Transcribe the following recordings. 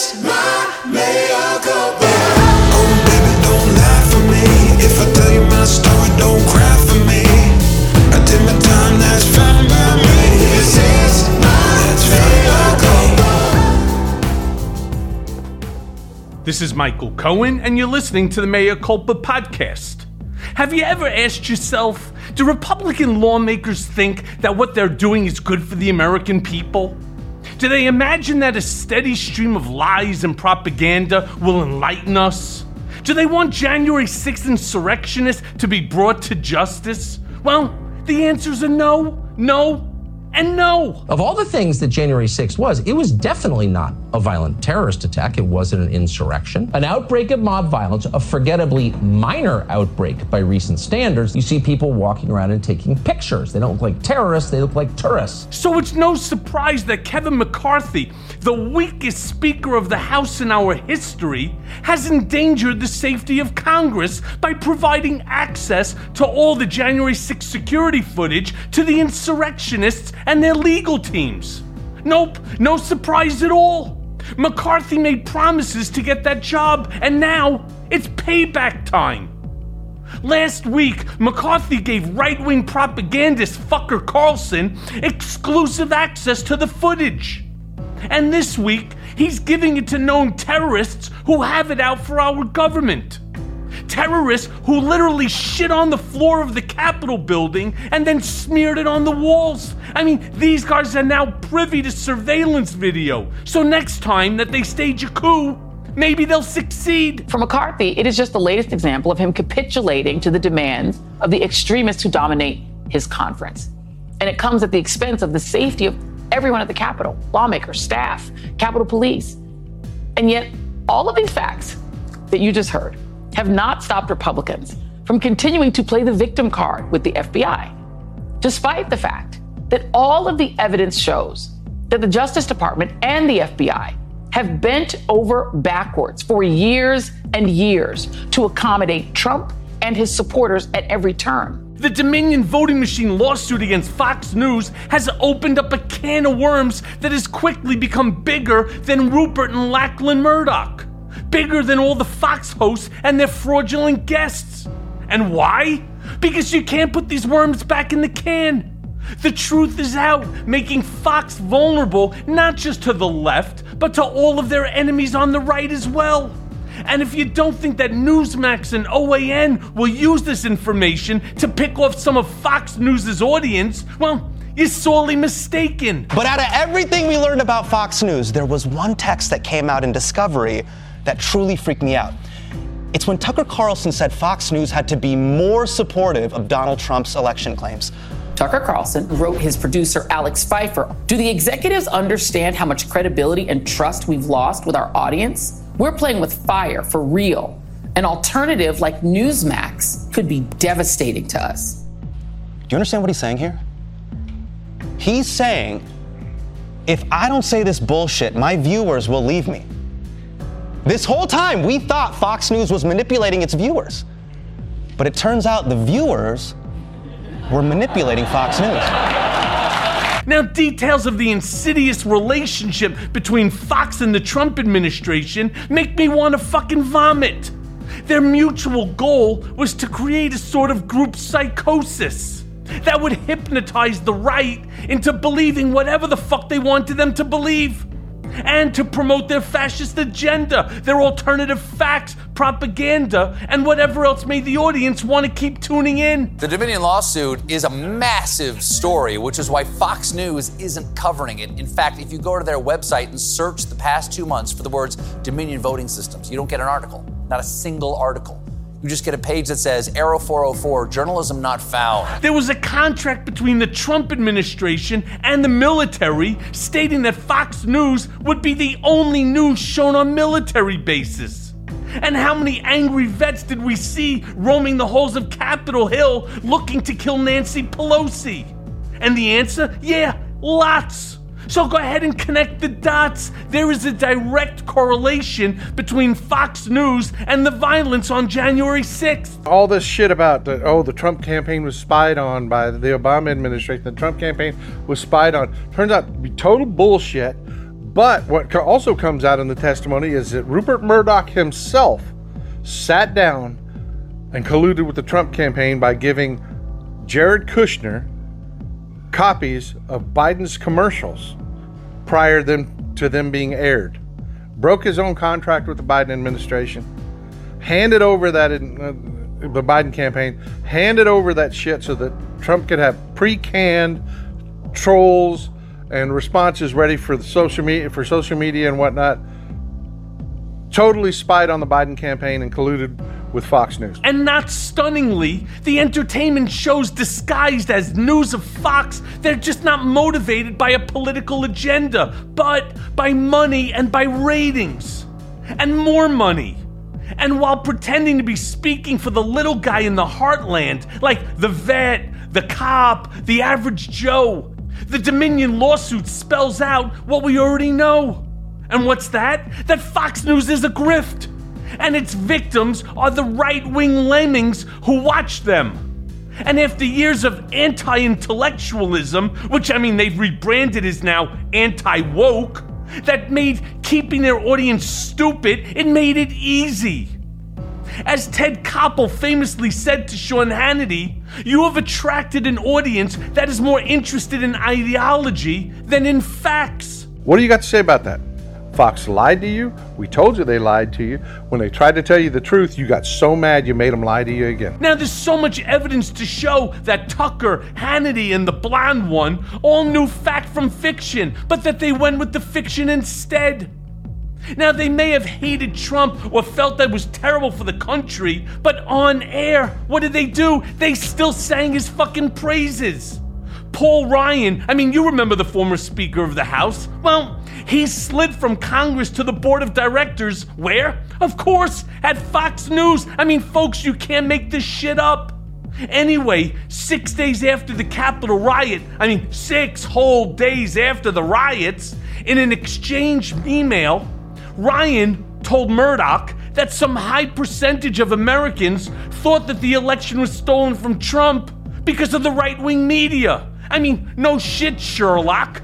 slash. This is my mea culpa. Oh, baby, don't laugh at me. If I tell you my story, don't cry for me. I did my time, that's fine by me. This is my mea culpa. This is Michael Cohen, and you're listening to the Mea Culpa podcast. Have you ever asked yourself, do Republican lawmakers think that what they're doing is good for the American people? Do they imagine that a steady stream of lies and propaganda will enlighten us? Do they want January 6th insurrectionists to be brought to justice? Well, the answers are no, no, and no. Of all the things that January 6th was, it was definitely not a violent terrorist attack. It wasn't an insurrection. An outbreak of mob violence, a forgettably minor outbreak by recent standards. You see people walking around and taking pictures. They don't look like terrorists, they look like tourists. So it's no surprise that Kevin McCarthy, the weakest Speaker of the House in our history, has endangered the safety of Congress by providing access to all the January 6th security footage to the insurrectionists and their legal teams. Nope, no surprise at all. McCarthy made promises to get that job, and now it's payback time. Last week, McCarthy gave right wing propagandist Fucker Carlson exclusive access to the footage. And this week, he's giving it to known terrorists who have it out for our government. Terrorists who literally shit on the floor of the Capitol building and then smeared it on the walls. I mean, these guys are now privy to surveillance video. So next time that they stage a coup, maybe they'll succeed. For McCarthy, it is just the latest example of him capitulating to the demands of the extremists who dominate his conference. And it comes at the expense of the safety of everyone at the Capitol lawmakers, staff, Capitol Police. And yet, all of these facts that you just heard have not stopped Republicans from continuing to play the victim card with the FBI, despite the fact that all of the evidence shows that the Justice Department and the FBI have bent over backwards for years and years to accommodate Trump and his supporters at every turn. The Dominion voting machine lawsuit against Fox News has opened up a can of worms that has quickly become bigger than Rupert and Lachlan Murdoch. Bigger than all the Fox hosts and their fraudulent guests. And why? Because you can't put these worms back in the can. The truth is out, making Fox vulnerable not just to the left, but to all of their enemies on the right as well. And if you don't think that Newsmax and OAN will use this information to pick off some of Fox News' audience, well, you're sorely mistaken. But out of everything we learned about Fox News, there was one text that came out in Discovery that truly freaked me out. It's when Tucker Carlson said Fox News had to be more supportive of Donald Trump's election claims. Tucker Carlson wrote his producer Alex Pfeiffer. Do the executives understand how much credibility and trust we've lost with our audience? We're playing with fire for real. An alternative like Newsmax could be devastating to us. Do you understand what he's saying here? He's saying, if I don't say this bullshit, my viewers will leave me. This whole time, we thought Fox News was manipulating its viewers. But it turns out the viewers were manipulating Fox News. Now, details of the insidious relationship between Fox and the Trump administration make me want to fucking vomit. Their mutual goal was to create a sort of group psychosis that would hypnotize the right into believing whatever the fuck they wanted them to believe. And to promote their fascist agenda, their alternative facts, propaganda, and whatever else made the audience want to keep tuning in. The Dominion lawsuit is a massive story, which is why Fox News isn't covering it. In fact, if you go to their website and search the past two months for the words Dominion voting systems, you don't get an article, not a single article. You just get a page that says Error 404, journalism not found. There was a contract between the Trump administration and the military stating that Fox News would be the only news shown on military bases. And how many angry vets did we see roaming the halls of Capitol Hill looking to kill Nancy Pelosi? And the answer? Yeah, lots. So go ahead and connect the dots. There is a direct correlation between Fox News and the violence on January 6th. All this shit about the, oh the Trump campaign was spied on by the Obama administration. The Trump campaign was spied on. Turns out to be total bullshit. But what also comes out in the testimony is that Rupert Murdoch himself sat down and colluded with the Trump campaign by giving Jared Kushner copies of Biden's commercials prior to them being aired. Broke his own contract with the Biden administration. Handed over that in, uh, the Biden campaign. Handed over that shit so that Trump could have pre-canned trolls and responses ready for the social media for social media and whatnot. Totally spied on the Biden campaign and colluded with Fox News. And not stunningly, the entertainment shows disguised as news of Fox, they're just not motivated by a political agenda, but by money and by ratings. And more money. And while pretending to be speaking for the little guy in the heartland, like the vet, the cop, the average Joe, the Dominion lawsuit spells out what we already know. And what's that? That Fox News is a grift and its victims are the right wing lemmings who watch them. And after years of anti intellectualism, which I mean they've rebranded as now anti woke, that made keeping their audience stupid, it made it easy. As Ted Koppel famously said to Sean Hannity, you have attracted an audience that is more interested in ideology than in facts. What do you got to say about that? Fox lied to you. We told you they lied to you. When they tried to tell you the truth, you got so mad you made them lie to you again. Now, there's so much evidence to show that Tucker, Hannity, and the blonde one all knew fact from fiction, but that they went with the fiction instead. Now, they may have hated Trump or felt that was terrible for the country, but on air, what did they do? They still sang his fucking praises. Paul Ryan, I mean, you remember the former Speaker of the House. Well, he slid from Congress to the Board of Directors. Where? Of course, at Fox News. I mean, folks, you can't make this shit up. Anyway, six days after the Capitol riot, I mean, six whole days after the riots, in an exchange email, Ryan told Murdoch that some high percentage of Americans thought that the election was stolen from Trump because of the right wing media. I mean, no shit, Sherlock.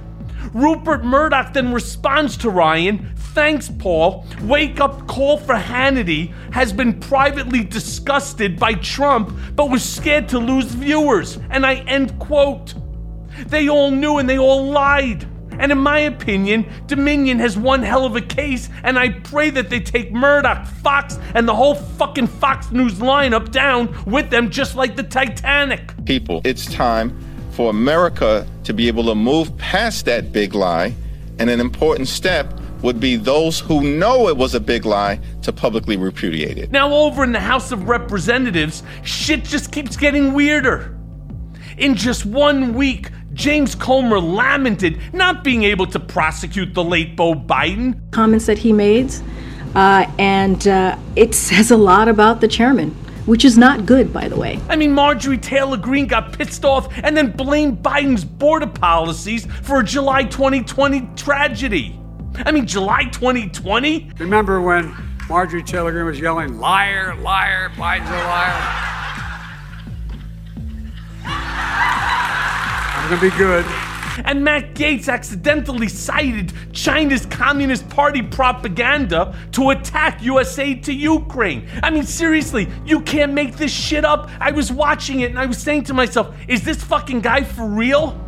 Rupert Murdoch then responds to Ryan Thanks, Paul. Wake up call for Hannity has been privately disgusted by Trump, but was scared to lose viewers. And I end quote. They all knew and they all lied. And in my opinion, Dominion has one hell of a case, and I pray that they take Murdoch, Fox, and the whole fucking Fox News lineup down with them just like the Titanic. People, it's time for America to be able to move past that big lie. And an important step would be those who know it was a big lie to publicly repudiate it. Now, over in the House of Representatives, shit just keeps getting weirder. In just one week, James Comer lamented not being able to prosecute the late Beau Biden. comments that he made, uh, and uh, it says a lot about the chairman, which is not good, by the way. I mean, Marjorie Taylor Greene got pissed off and then blamed Biden's border policies for a July 2020 tragedy. I mean, July 2020? Remember when Marjorie Taylor Greene was yelling, liar, liar, Biden's a liar? I'm gonna be good. And Matt Gaetz accidentally cited China's Communist Party propaganda to attack USA to Ukraine. I mean, seriously, you can't make this shit up. I was watching it and I was saying to myself, is this fucking guy for real?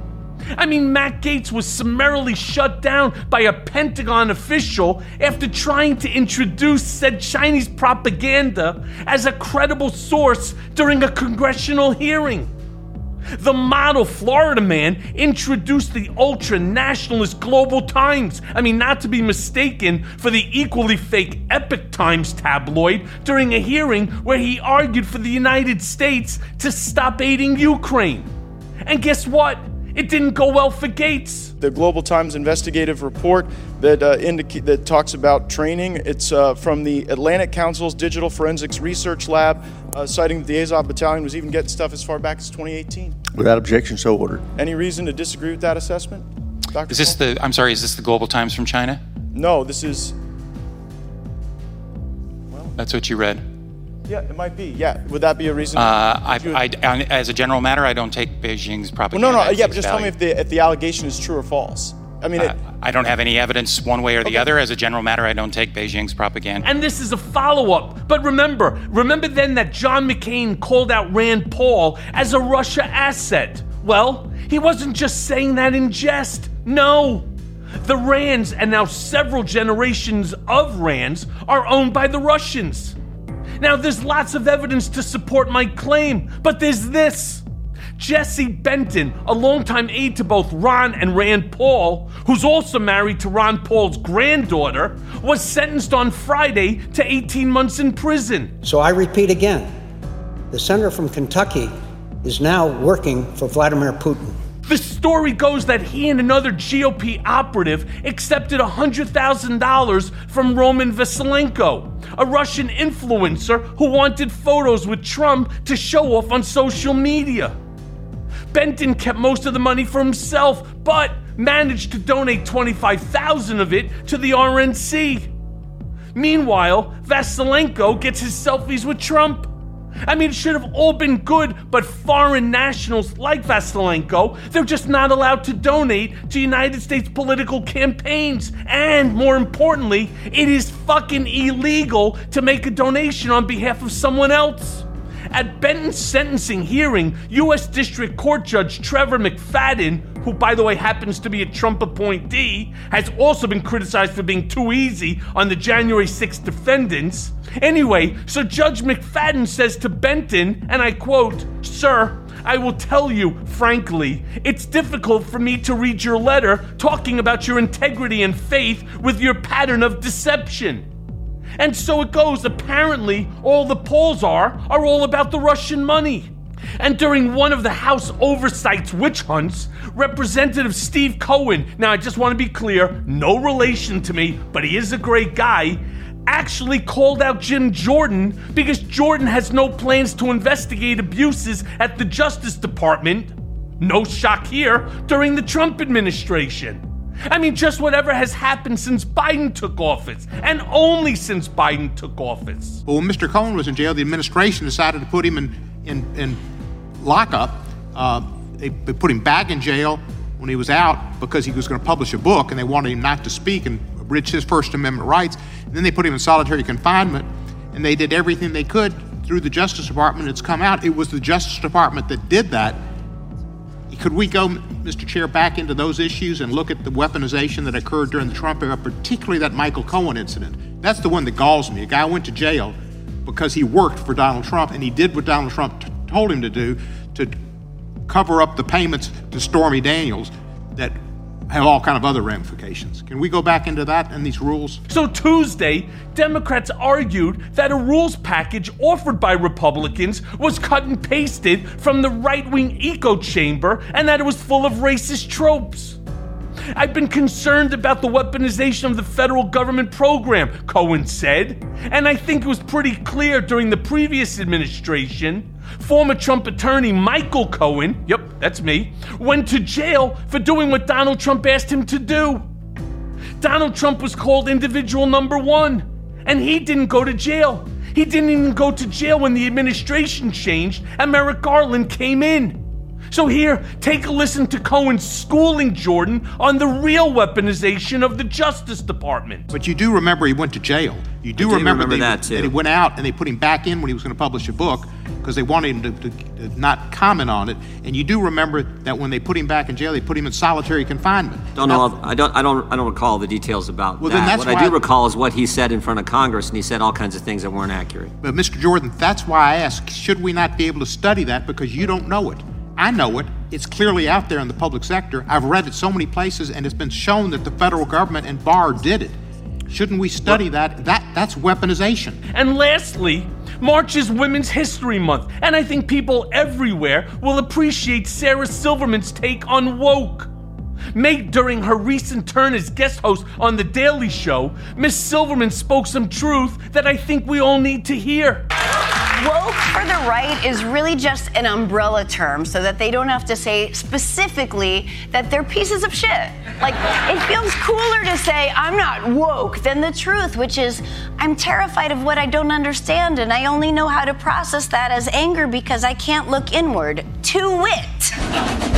I mean, Matt Gaetz was summarily shut down by a Pentagon official after trying to introduce said Chinese propaganda as a credible source during a congressional hearing. The model Florida man introduced the ultra nationalist Global Times. I mean, not to be mistaken for the equally fake Epoch Times tabloid during a hearing where he argued for the United States to stop aiding Ukraine. And guess what? It didn't go well for Gaetz. The Global Times investigative report that uh, indica- that talks about training. It's uh, from the Atlantic Council's Digital Forensics Research Lab, uh, citing that the Azov Battalion was even getting stuff as far back as 2018. Without objection, so ordered. Any reason to disagree with that assessment, Dr. Is this the, I'm sorry, is this the Global Times from China? No, this is. Well, That's what you read? Yeah, it might be. Yeah, would that be a reason? Uh, I, you- I, I- as a general matter, I don't take Beijing's well, propaganda. no, no, yeah, but just tell me if the if the allegation is true or false. I mean, it, I don't have any evidence one way or the other. As a general matter, I don't take Beijing's propaganda. And this is a follow up. But remember, remember then that John McCain called out Rand Paul as a Russia asset. Well, he wasn't just saying that in jest. No. The Rands, and now several generations of Rands, are owned by the Russians. Now, there's lots of evidence to support my claim, but there's this. Jesse Benton, a longtime aide to both Ron and Rand Paul, who's also married to Ron Paul's granddaughter, was sentenced on Friday to 18 months in prison. So I repeat again the senator from Kentucky is now working for Vladimir Putin. The story goes that he and another GOP operative accepted $100,000 from Roman Vasilenko, a Russian influencer who wanted photos with Trump to show off on social media. Benton kept most of the money for himself, but managed to donate 25,000 of it to the RNC. Meanwhile, Vasilenko gets his selfies with Trump. I mean, it should have all been good, but foreign nationals like Vasilenko, they're just not allowed to donate to United States political campaigns. And more importantly, it is fucking illegal to make a donation on behalf of someone else. At Benton's sentencing hearing, U.S. District Court Judge Trevor McFadden, who by the way happens to be a Trump appointee, has also been criticized for being too easy on the January 6th defendants. Anyway, so Judge McFadden says to Benton, and I quote, Sir, I will tell you, frankly, it's difficult for me to read your letter talking about your integrity and faith with your pattern of deception. And so it goes. Apparently, all the polls are are all about the Russian money. And during one of the House Oversight's witch hunts, Representative Steve Cohen, now I just want to be clear, no relation to me, but he is a great guy, actually called out Jim Jordan because Jordan has no plans to investigate abuses at the Justice Department. No shock here during the Trump administration. I mean, just whatever has happened since Biden took office, and only since Biden took office. But when Mr. Cohen was in jail, the administration decided to put him in, in, in lockup. Uh, they, they put him back in jail when he was out because he was going to publish a book and they wanted him not to speak and abridge his First Amendment rights. And then they put him in solitary confinement and they did everything they could through the Justice Department. It's come out. It was the Justice Department that did that. Could we go, Mr. Chair, back into those issues and look at the weaponization that occurred during the Trump era, particularly that Michael Cohen incident? That's the one that galls me. A guy went to jail because he worked for Donald Trump and he did what Donald Trump t- told him to do to cover up the payments to Stormy Daniels that have all kind of other ramifications. Can we go back into that and these rules? So Tuesday, Democrats argued that a rules package offered by Republicans was cut and pasted from the right wing echo chamber and that it was full of racist tropes. I've been concerned about the weaponization of the federal government program, Cohen said. And I think it was pretty clear during the previous administration. Former Trump attorney Michael Cohen, yep, that's me, went to jail for doing what Donald Trump asked him to do. Donald Trump was called individual number one, and he didn't go to jail. He didn't even go to jail when the administration changed and Merrick Garland came in. So, here, take a listen to Cohen schooling Jordan on the real weaponization of the Justice Department. But you do remember he went to jail. You do do remember, remember they- that, too. he went out and they put him back in when he was going to publish a book because they wanted him to, to, to not comment on it. And you do remember that when they put him back in jail, they put him in solitary confinement. Don't know. I don't. I don't. I don't recall the details about Well, that. then that's what I why- do recall is what he said in front of Congress, and he said all kinds of things that weren't accurate. But Mr. Jordan, that's why I ask, should we not be able to study that because you don't know it? I know it. It's clearly out there in the public sector. I've read it so many places, and it's been shown that the federal government and Barr did it. Shouldn't we study that? That that's weaponization. And lastly, March is Women's History Month, and I think people everywhere will appreciate Sarah Silverman's take on woke. Made during her recent turn as guest host on The Daily Show, Miss Silverman spoke some truth that I think we all need to hear. Woke for the right is really just an umbrella term so that they don't have to say specifically that they're pieces of shit. Like, it feels cooler to say, I'm not woke, than the truth, which is, I'm terrified of what I don't understand, and I only know how to process that as anger because I can't look inward. To wit.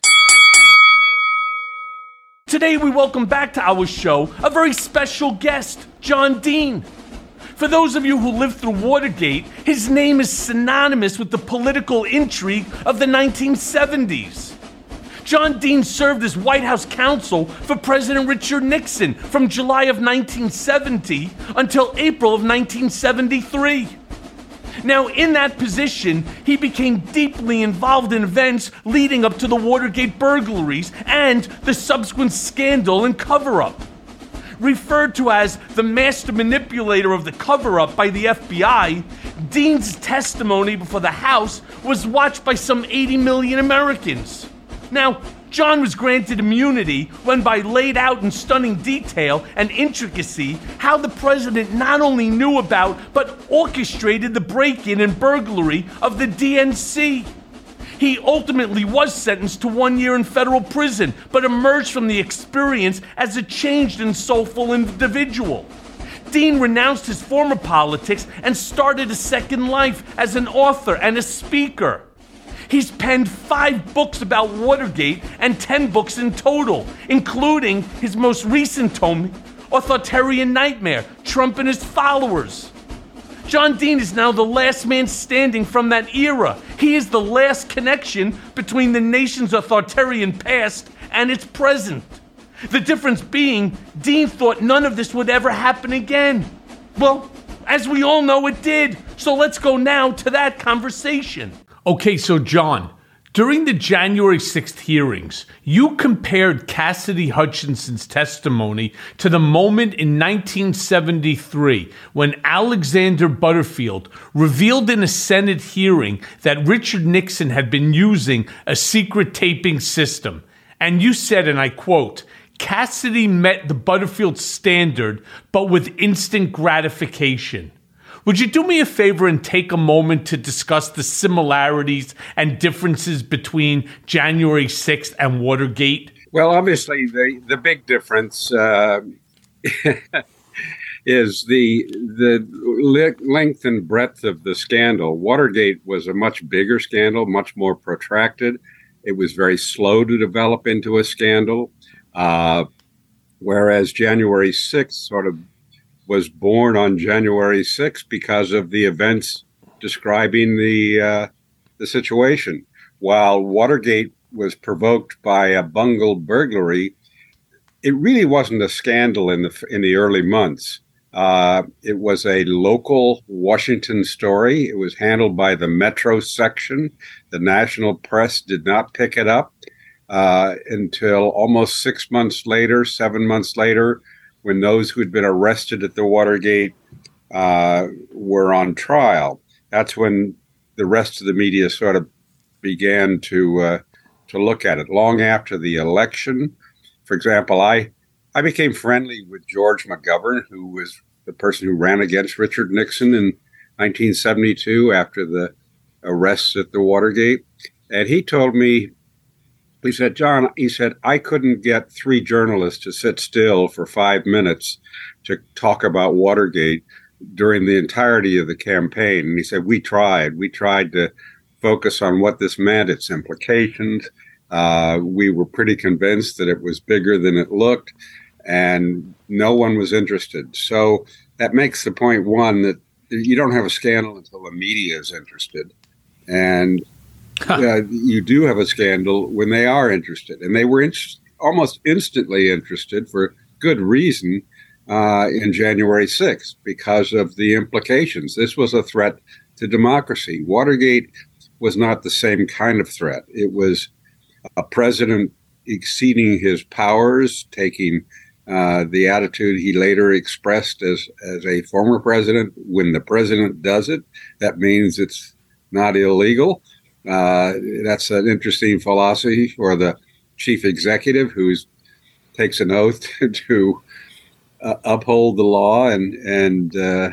Today we welcome back to our show a very special guest, John Dean. For those of you who lived through Watergate, his name is synonymous with the political intrigue of the 1970s. John Dean served as White House counsel for President Richard Nixon from July of 1970 until April of 1973. Now, in that position, he became deeply involved in events leading up to the Watergate burglaries and the subsequent scandal and cover up. Referred to as the master manipulator of the cover up by the FBI, Dean's testimony before the House was watched by some 80 million Americans. Now, John was granted immunity when, by laid out in stunning detail and intricacy, how the president not only knew about but orchestrated the break in and burglary of the DNC. He ultimately was sentenced to one year in federal prison, but emerged from the experience as a changed and soulful individual. Dean renounced his former politics and started a second life as an author and a speaker. He's penned five books about Watergate and 10 books in total, including his most recent tome, Authoritarian Nightmare Trump and His Followers. John Dean is now the last man standing from that era. He is the last connection between the nation's authoritarian past and its present. The difference being, Dean thought none of this would ever happen again. Well, as we all know, it did. So let's go now to that conversation. Okay, so John, during the January 6th hearings, you compared Cassidy Hutchinson's testimony to the moment in 1973 when Alexander Butterfield revealed in a Senate hearing that Richard Nixon had been using a secret taping system. And you said, and I quote, Cassidy met the Butterfield standard, but with instant gratification. Would you do me a favor and take a moment to discuss the similarities and differences between January 6th and Watergate? Well, obviously, the, the big difference uh, is the the le- length and breadth of the scandal. Watergate was a much bigger scandal, much more protracted. It was very slow to develop into a scandal, uh, whereas January 6th sort of was born on January 6th because of the events describing the uh, the situation. While Watergate was provoked by a bungled burglary, it really wasn't a scandal in the in the early months. Uh, it was a local Washington story. It was handled by the Metro section. The national press did not pick it up uh, until almost six months later, seven months later, when those who had been arrested at the Watergate uh, were on trial. That's when the rest of the media sort of began to uh, to look at it. Long after the election, for example, I I became friendly with George McGovern, who was the person who ran against Richard Nixon in 1972 after the arrests at the Watergate. And he told me, he said, John, he said, I couldn't get three journalists to sit still for five minutes to talk about Watergate during the entirety of the campaign. And he said, We tried. We tried to focus on what this meant, its implications. Uh, we were pretty convinced that it was bigger than it looked and no one was interested. So that makes the point one that you don't have a scandal until the media is interested, and uh, you do have a scandal when they are interested, and they were in- almost instantly interested for good reason uh, in January 6th because of the implications. This was a threat to democracy. Watergate was not the same kind of threat. It was a president exceeding his powers, taking uh, the attitude he later expressed as, as a former president when the president does it, that means it's not illegal. Uh, that's an interesting philosophy for the chief executive who takes an oath to uh, uphold the law and, and uh,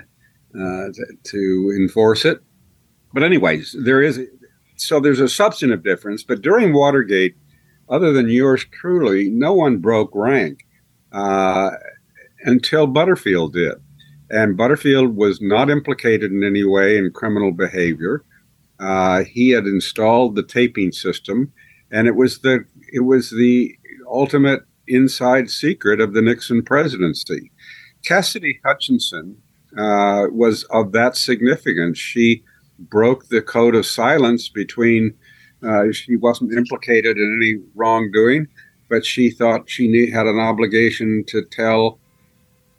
uh, to enforce it. But, anyways, there is so there's a substantive difference. But during Watergate, other than yours truly, no one broke rank uh, until Butterfield did. And Butterfield was not implicated in any way in criminal behavior. Uh, he had installed the taping system, and it was the it was the ultimate inside secret of the Nixon presidency. Cassidy Hutchinson uh, was of that significance. She broke the code of silence between. Uh, she wasn't implicated in any wrongdoing, but she thought she had an obligation to tell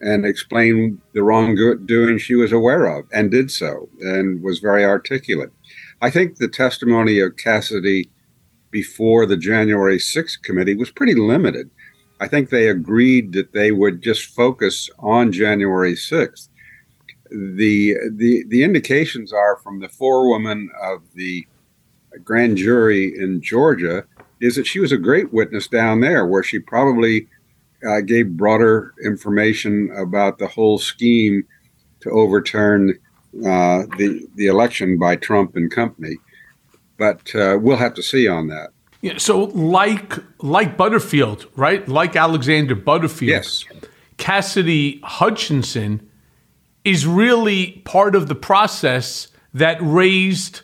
and explain the wrongdoing she was aware of and did so and was very articulate. I think the testimony of Cassidy before the January 6th committee was pretty limited. I think they agreed that they would just focus on January 6th. The, the, the indications are from the forewoman of the grand jury in Georgia is that she was a great witness down there, where she probably uh, gave broader information about the whole scheme to overturn uh, the the election by Trump and company. But uh, we'll have to see on that. Yeah, so like like Butterfield, right? Like Alexander Butterfield, yes. Cassidy Hutchinson is really part of the process that raised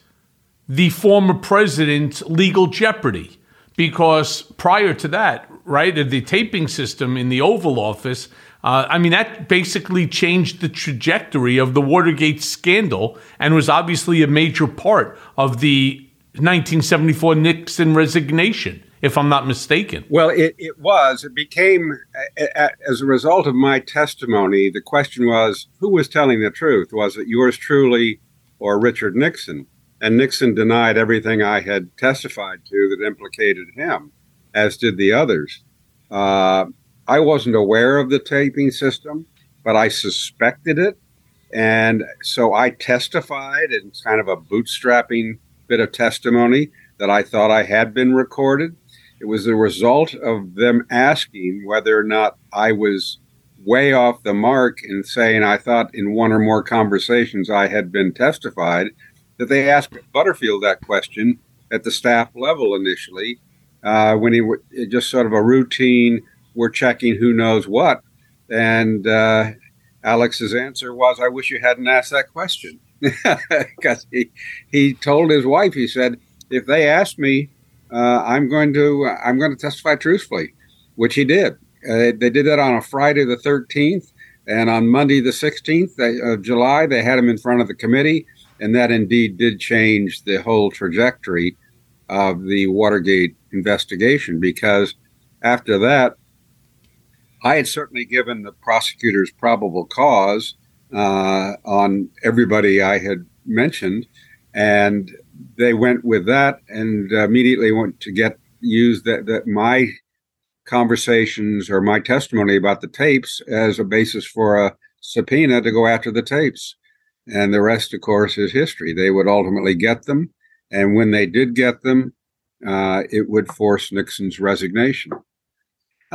the former president's legal jeopardy because prior to that, right, the taping system in the Oval Office, uh, I mean, that basically changed the trajectory of the Watergate scandal and was obviously a major part of the 1974 Nixon resignation, if I'm not mistaken. Well, it, it was. It became, as a result of my testimony, the question was who was telling the truth? Was it yours truly or Richard Nixon? And Nixon denied everything I had testified to that implicated him, as did the others. Uh, I wasn't aware of the taping system, but I suspected it. And so I testified in kind of a bootstrapping bit of testimony that I thought I had been recorded. It was the result of them asking whether or not I was way off the mark in saying I thought in one or more conversations I had been testified that they asked Butterfield that question at the staff level initially uh, when he w- just sort of a routine we're checking who knows what. And uh, Alex's answer was I wish you hadn't asked that question. Because he he told his wife he said if they ask me uh, I'm going to I'm going to testify truthfully which he did. Uh, they did that on a Friday the 13th, and on Monday the 16th of July, they had him in front of the committee, and that indeed did change the whole trajectory of the Watergate investigation because after that, I had certainly given the prosecutors probable cause uh, on everybody I had mentioned, and they went with that and immediately went to get use that, that my conversations or my testimony about the tapes as a basis for a subpoena to go after the tapes. And the rest, of course, is history. They would ultimately get them. And when they did get them, uh, it would force Nixon's resignation.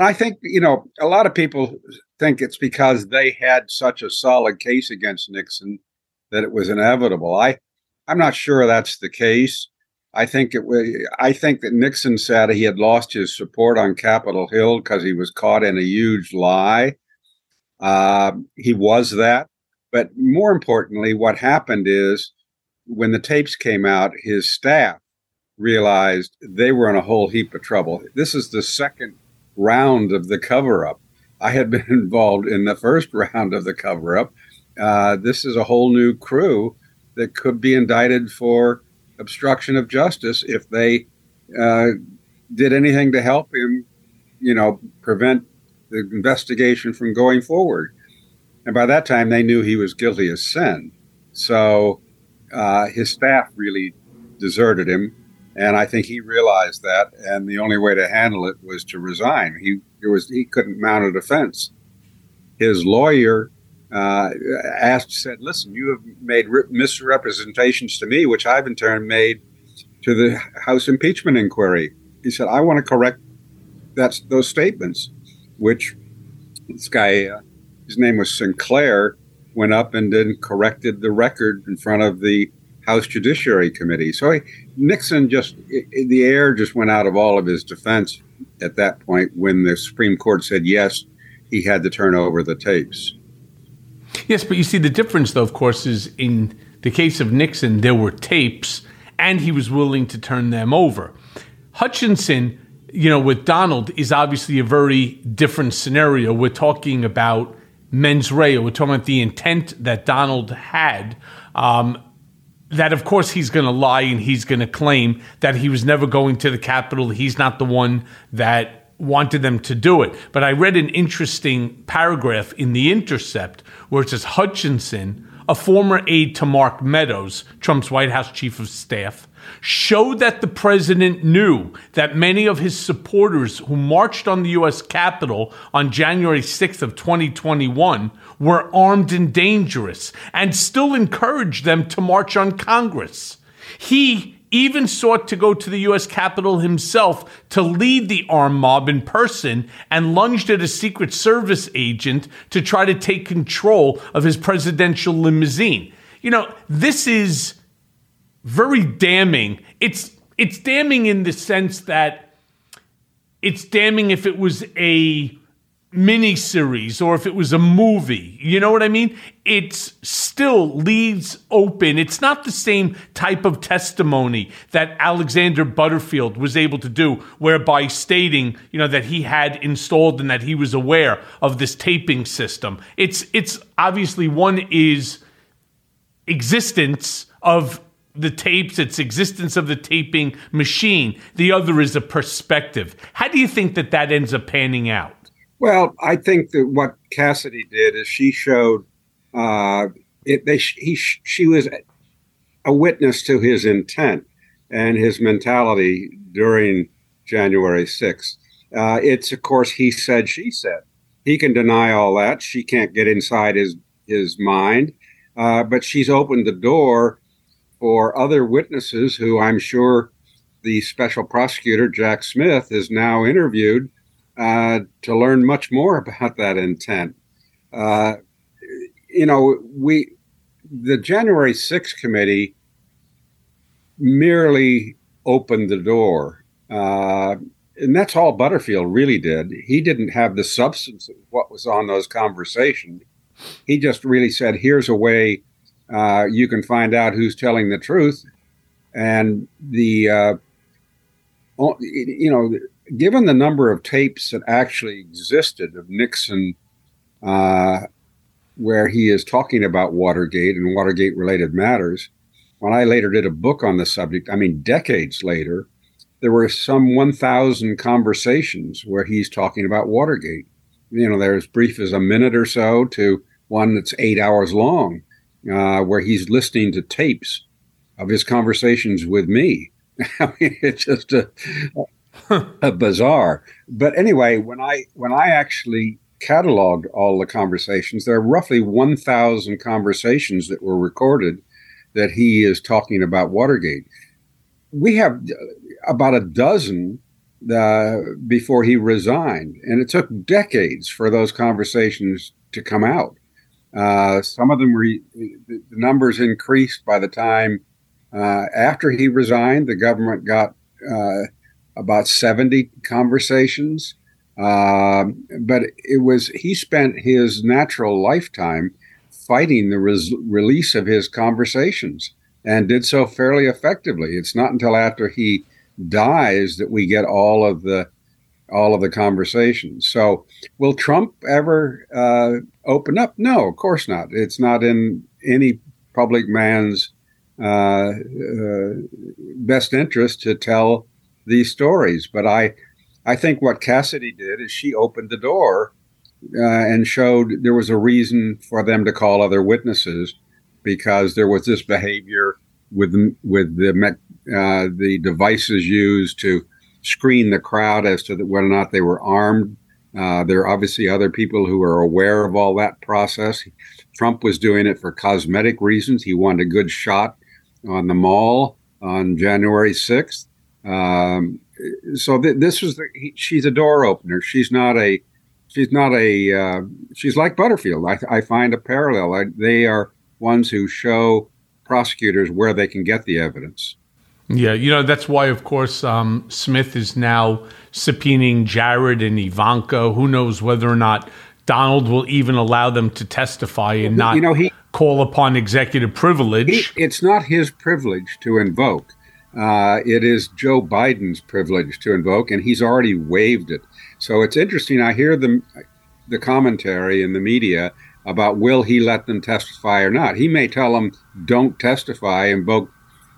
And I think, you know, a lot of people think it's because they had such a solid case against Nixon that it was inevitable. I, I'm not sure that's the case. I think it was. I think that Nixon said he had lost his support on Capitol Hill because he was caught in a huge lie. Uh, he was that, but more importantly, what happened is when the tapes came out, his staff realized they were in a whole heap of trouble. This is the second round of the cover-up. I had been involved in the first round of the cover-up. Uh, this is a whole new crew that could be indicted for obstruction of justice if they uh, did anything to help him, you know, prevent the investigation from going forward. And by that time, they knew he was guilty as sin. So uh, his staff really deserted him. And I think he realized that, and the only way to handle it was to resign. He was he couldn't mount a defense. His lawyer uh, asked, said, "Listen, you have made misrepresentations to me, which I've in turn made to the House impeachment inquiry." He said, "I want to correct that's those statements," which this guy, uh, his name was St. Clair, went up and then corrected the record in front of the House Judiciary Committee. So he, Nixon just it, the air just went out of all of his defense at that point when the Supreme Court said yes, he had to turn over the tapes. Yes, but you see, the difference, though, of course, is in the case of Nixon, there were tapes and he was willing to turn them over. Hutchinson, you know, with Donald is obviously a very different scenario. We're talking about mens rea, we're talking about the intent that Donald had. Um, that of course he's going to lie and he's going to claim that he was never going to the Capitol. He's not the one that wanted them to do it. But I read an interesting paragraph in The Intercept where it says Hutchinson, a former aide to Mark Meadows, Trump's White House chief of staff, showed that the president knew that many of his supporters who marched on the U.S. Capitol on January 6th of 2021 were armed and dangerous and still encouraged them to march on Congress. He even sought to go to the U.S. Capitol himself to lead the armed mob in person and lunged at a Secret Service agent to try to take control of his presidential limousine. You know, this is very damning. It's it's damning in the sense that it's damning if it was a miniseries or if it was a movie. You know what I mean? It still leaves open. It's not the same type of testimony that Alexander Butterfield was able to do, whereby stating, you know, that he had installed and that he was aware of this taping system. It's it's obviously one is existence of the tapes, its existence of the taping machine. The other is a perspective. How do you think that that ends up panning out? Well, I think that what Cassidy did is she showed uh, it. They he she was a witness to his intent and his mentality during January sixth. Uh, it's of course he said she said. He can deny all that. She can't get inside his his mind, uh, but she's opened the door for other witnesses who I'm sure the special prosecutor, Jack Smith, is now interviewed uh, to learn much more about that intent. Uh, you know, we, the January 6th committee merely opened the door. Uh, and that's all Butterfield really did. He didn't have the substance of what was on those conversations. He just really said, here's a way uh, you can find out who's telling the truth. And the, uh, you know, given the number of tapes that actually existed of Nixon, uh, where he is talking about Watergate and Watergate related matters, when I later did a book on the subject, I mean, decades later, there were some 1,000 conversations where he's talking about Watergate. You know, they're as brief as a minute or so to one that's eight hours long, uh, where he's listening to tapes of his conversations with me. I mean, it's just a, a bizarre. But anyway, when I when I actually cataloged all the conversations, there are roughly 1,000 conversations that were recorded that he is talking about Watergate. We have about a dozen uh, before he resigned, and it took decades for those conversations to come out. Uh, some of them were the numbers increased by the time uh, after he resigned. The government got uh, about seventy conversations, um, but it was he spent his natural lifetime fighting the res- release of his conversations and did so fairly effectively. It's not until after he dies that we get all of the all of the conversations. So, will Trump ever uh, open up? No, of course not. It's not in any public man's uh, uh, best interest to tell these stories. But I, I think what Cassidy did is she opened the door uh, and showed there was a reason for them to call other witnesses because there was this behavior with with the uh, the devices used to screen the crowd as to whether or not they were armed. Uh, there are obviously other people who are aware of all that process. Trump was doing it for cosmetic reasons. He wanted a good shot on the mall on January 6th. Um, so th- this was the, he, she's a door opener. She's not a she's not a uh, she's like Butterfield. I, I find a parallel. I, they are ones who show prosecutors where they can get the evidence. Yeah, you know that's why, of course, um, Smith is now subpoenaing Jared and Ivanka. Who knows whether or not Donald will even allow them to testify and not you know, he, call upon executive privilege. He, it's not his privilege to invoke. Uh, it is Joe Biden's privilege to invoke, and he's already waived it. So it's interesting. I hear the the commentary in the media about will he let them testify or not. He may tell them don't testify, invoke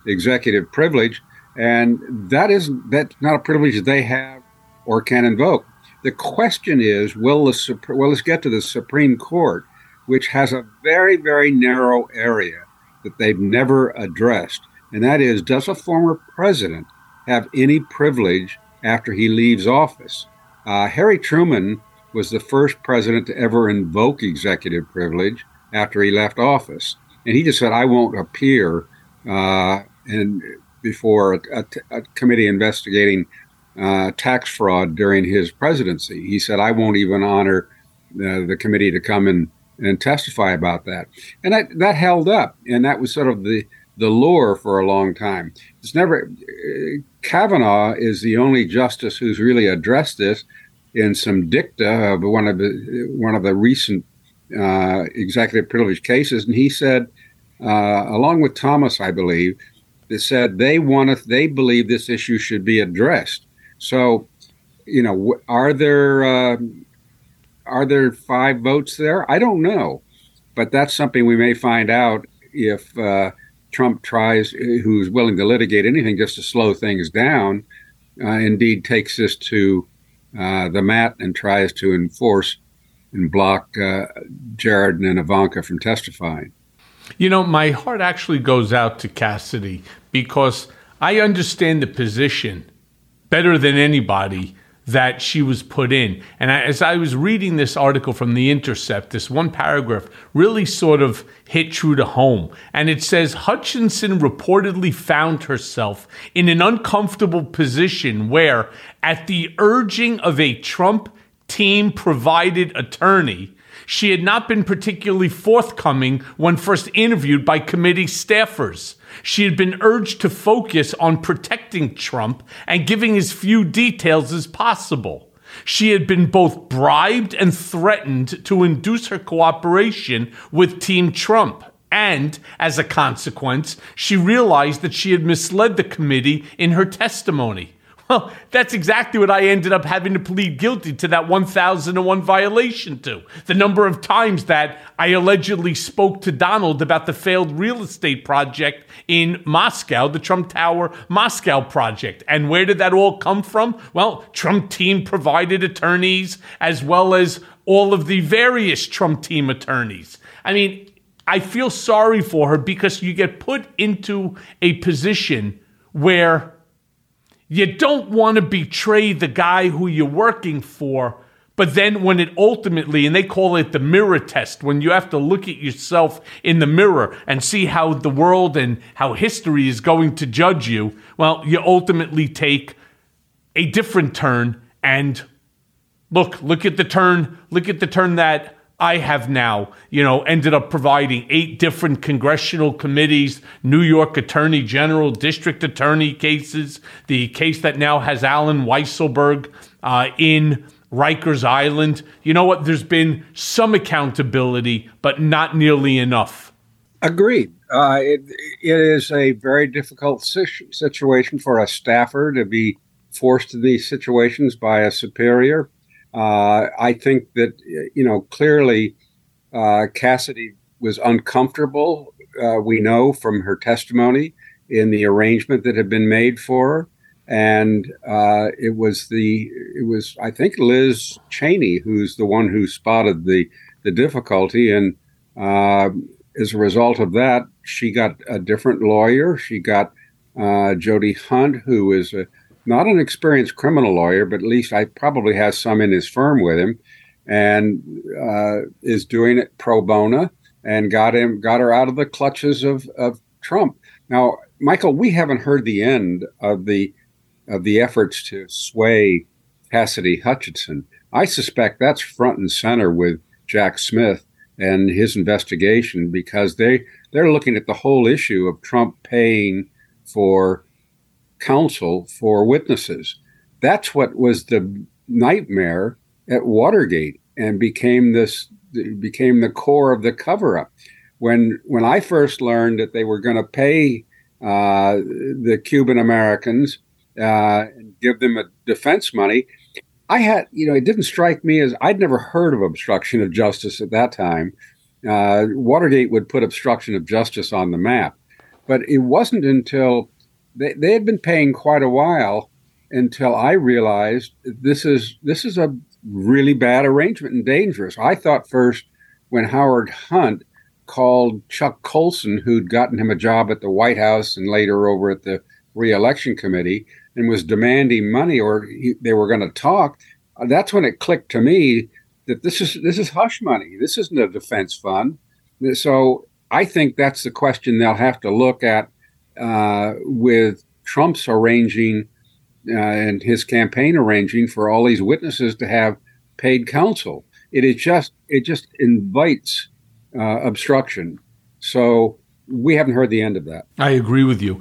executive privilege, and that is that's not a privilege they have or can invoke. The question is, will the well? Let's get to the Supreme Court, which has a very very narrow area that they've never addressed, and that is, does a former president have any privilege after he leaves office? Uh, Harry Truman was the first president to ever invoke executive privilege after he left office, and he just said, "I won't appear." Uh, and before a, committee investigating uh, tax fraud during his presidency. He said, "I won't even honor uh, the committee to come and, and testify about that," and that that held up, and that was sort of the the lure for a long time. It's never uh, Kavanaugh is the only justice who's really addressed this in some dicta of one of the one of the recent uh, executive privilege cases, and he said, uh, along with Thomas, I believe, that said they want they believe this issue should be addressed. So, you know, are there uh, are there five votes there? I don't know, but that's something we may find out if uh, Trump tries, who's willing to litigate anything just to slow things down, uh, indeed takes this to uh, the mat and tries to enforce and block uh, Jared and Ivanka from testifying. You know, my heart actually goes out to Cassidy because I understand the position better than anybody that she was put in. And as I was reading this article from The Intercept, this one paragraph really sort of hit true to home. And it says Hutchinson reportedly found herself in an uncomfortable position where, at the urging of a Trump team provided attorney, she had not been particularly forthcoming when first interviewed by committee staffers. She had been urged to focus on protecting Trump and giving as few details as possible. She had been both bribed and threatened to induce her cooperation with Team Trump. And as a consequence, she realized that she had misled the committee in her testimony. Well, that's exactly what I ended up having to plead guilty to that 1001 violation to. The number of times that I allegedly spoke to Donald about the failed real estate project in Moscow, the Trump Tower Moscow project. And where did that all come from? Well, Trump team provided attorneys as well as all of the various Trump team attorneys. I mean, I feel sorry for her because you get put into a position where you don't want to betray the guy who you're working for. But then when it ultimately, and they call it the mirror test, when you have to look at yourself in the mirror and see how the world and how history is going to judge you, well, you ultimately take a different turn and look, look at the turn, look at the turn that I have now, you know, ended up providing eight different congressional committees, New York Attorney General, District Attorney cases, the case that now has Allen Weisselberg uh, in Rikers Island. You know what? There's been some accountability, but not nearly enough. Agreed. Uh, it, it is a very difficult situation for a staffer to be forced to these situations by a superior. Uh, I think that you know clearly uh, Cassidy was uncomfortable. Uh, we know from her testimony in the arrangement that had been made for her, and uh, it was the it was I think Liz Cheney who's the one who spotted the the difficulty, and uh, as a result of that, she got a different lawyer. She got uh, Jody Hunt, who is a not an experienced criminal lawyer, but at least I probably has some in his firm with him, and uh, is doing it pro bono and got him got her out of the clutches of of Trump. Now, Michael, we haven't heard the end of the of the efforts to sway Cassidy Hutchinson. I suspect that's front and center with Jack Smith and his investigation because they they're looking at the whole issue of Trump paying for counsel for witnesses. That's what was the nightmare at Watergate and became this became the core of the cover up. When when I first learned that they were going to pay uh, the Cuban Americans uh, and give them a defense money, I had you know it didn't strike me as I'd never heard of obstruction of justice at that time. Uh, Watergate would put obstruction of justice on the map, but it wasn't until they, they had been paying quite a while until I realized this is this is a really bad arrangement and dangerous. I thought first when Howard Hunt called Chuck Colson, who'd gotten him a job at the White House and later over at the reelection committee, and was demanding money, or he, they were going to talk. Uh, that's when it clicked to me that this is this is hush money. This isn't a defense fund. So I think that's the question they'll have to look at uh, with Trump's arranging uh, and his campaign arranging for all these witnesses to have paid counsel. It is just it just invites uh, obstruction. So we haven't heard the end of that. I agree with you.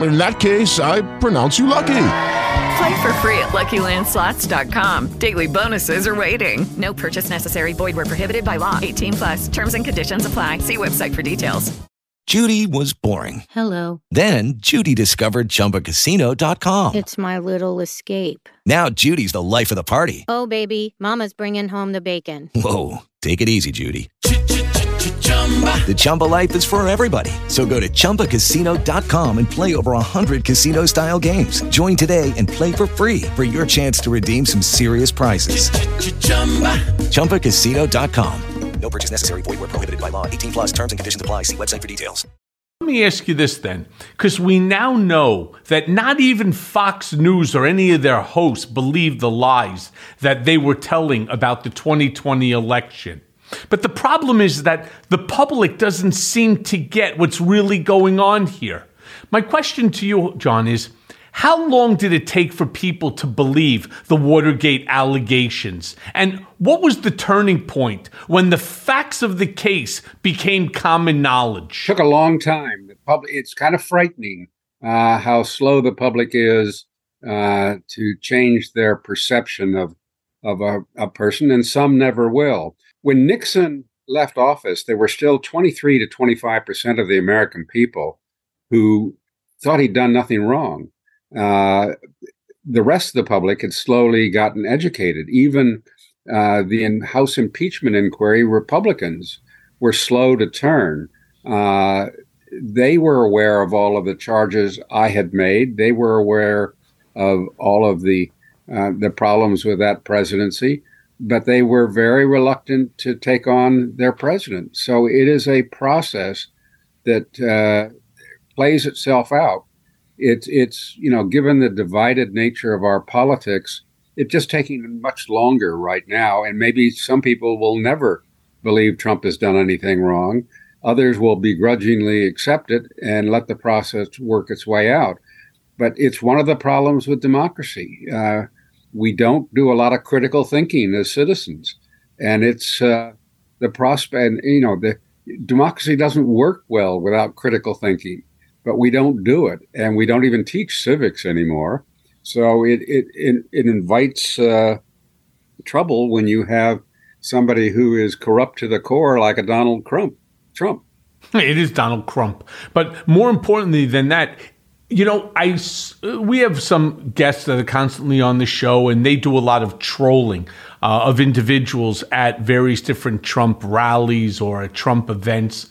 In that case, I pronounce you lucky. Play for free at LuckyLandSlots.com. Daily bonuses are waiting. No purchase necessary. Void where prohibited by law. 18 plus. Terms and conditions apply. See website for details. Judy was boring. Hello. Then Judy discovered ChumbaCasino.com. It's my little escape. Now Judy's the life of the party. Oh, baby, Mama's bringing home the bacon. Whoa, take it easy, Judy. The Chumba life is for everybody. So go to ChumbaCasino.com and play over 100 casino style games. Join today and play for free for your chance to redeem some serious prizes. ChumbaCasino.com. No purchase necessary. Void where prohibited by law. 18 plus terms and conditions apply. See website for details. Let me ask you this then, because we now know that not even Fox News or any of their hosts believed the lies that they were telling about the 2020 election. But the problem is that the public doesn't seem to get what's really going on here. My question to you, John, is how long did it take for people to believe the Watergate allegations? And what was the turning point when the facts of the case became common knowledge? Took a long time. The public, it's kind of frightening uh, how slow the public is uh, to change their perception of of a, a person, and some never will. When Nixon left office, there were still 23 to 25 percent of the American people who thought he'd done nothing wrong. Uh, the rest of the public had slowly gotten educated. Even uh, the House impeachment inquiry, Republicans were slow to turn. Uh, they were aware of all of the charges I had made. They were aware of all of the uh, the problems with that presidency, but they were very reluctant to take on their president. So it is a process that uh, plays itself out. It's it's you know given the divided nature of our politics it's just taking much longer right now. And maybe some people will never believe trump has done anything wrong. Others will begrudgingly accept it and let the process work its way out. But it's one of the problems with democracy. Uh, we don't do a lot of critical thinking as citizens and it's uh, the prospect And, you know the democracy doesn't work well without critical thinking but we don't do it, and we don't even teach civics anymore. So it it it, it invites uh, trouble when you have somebody who is corrupt to the core, like a Donald Trump. Trump. It is Donald Trump, but more importantly than that, you know, I we have some guests that are constantly on the show, and they do a lot of trolling uh, of individuals at various different Trump rallies or Trump events.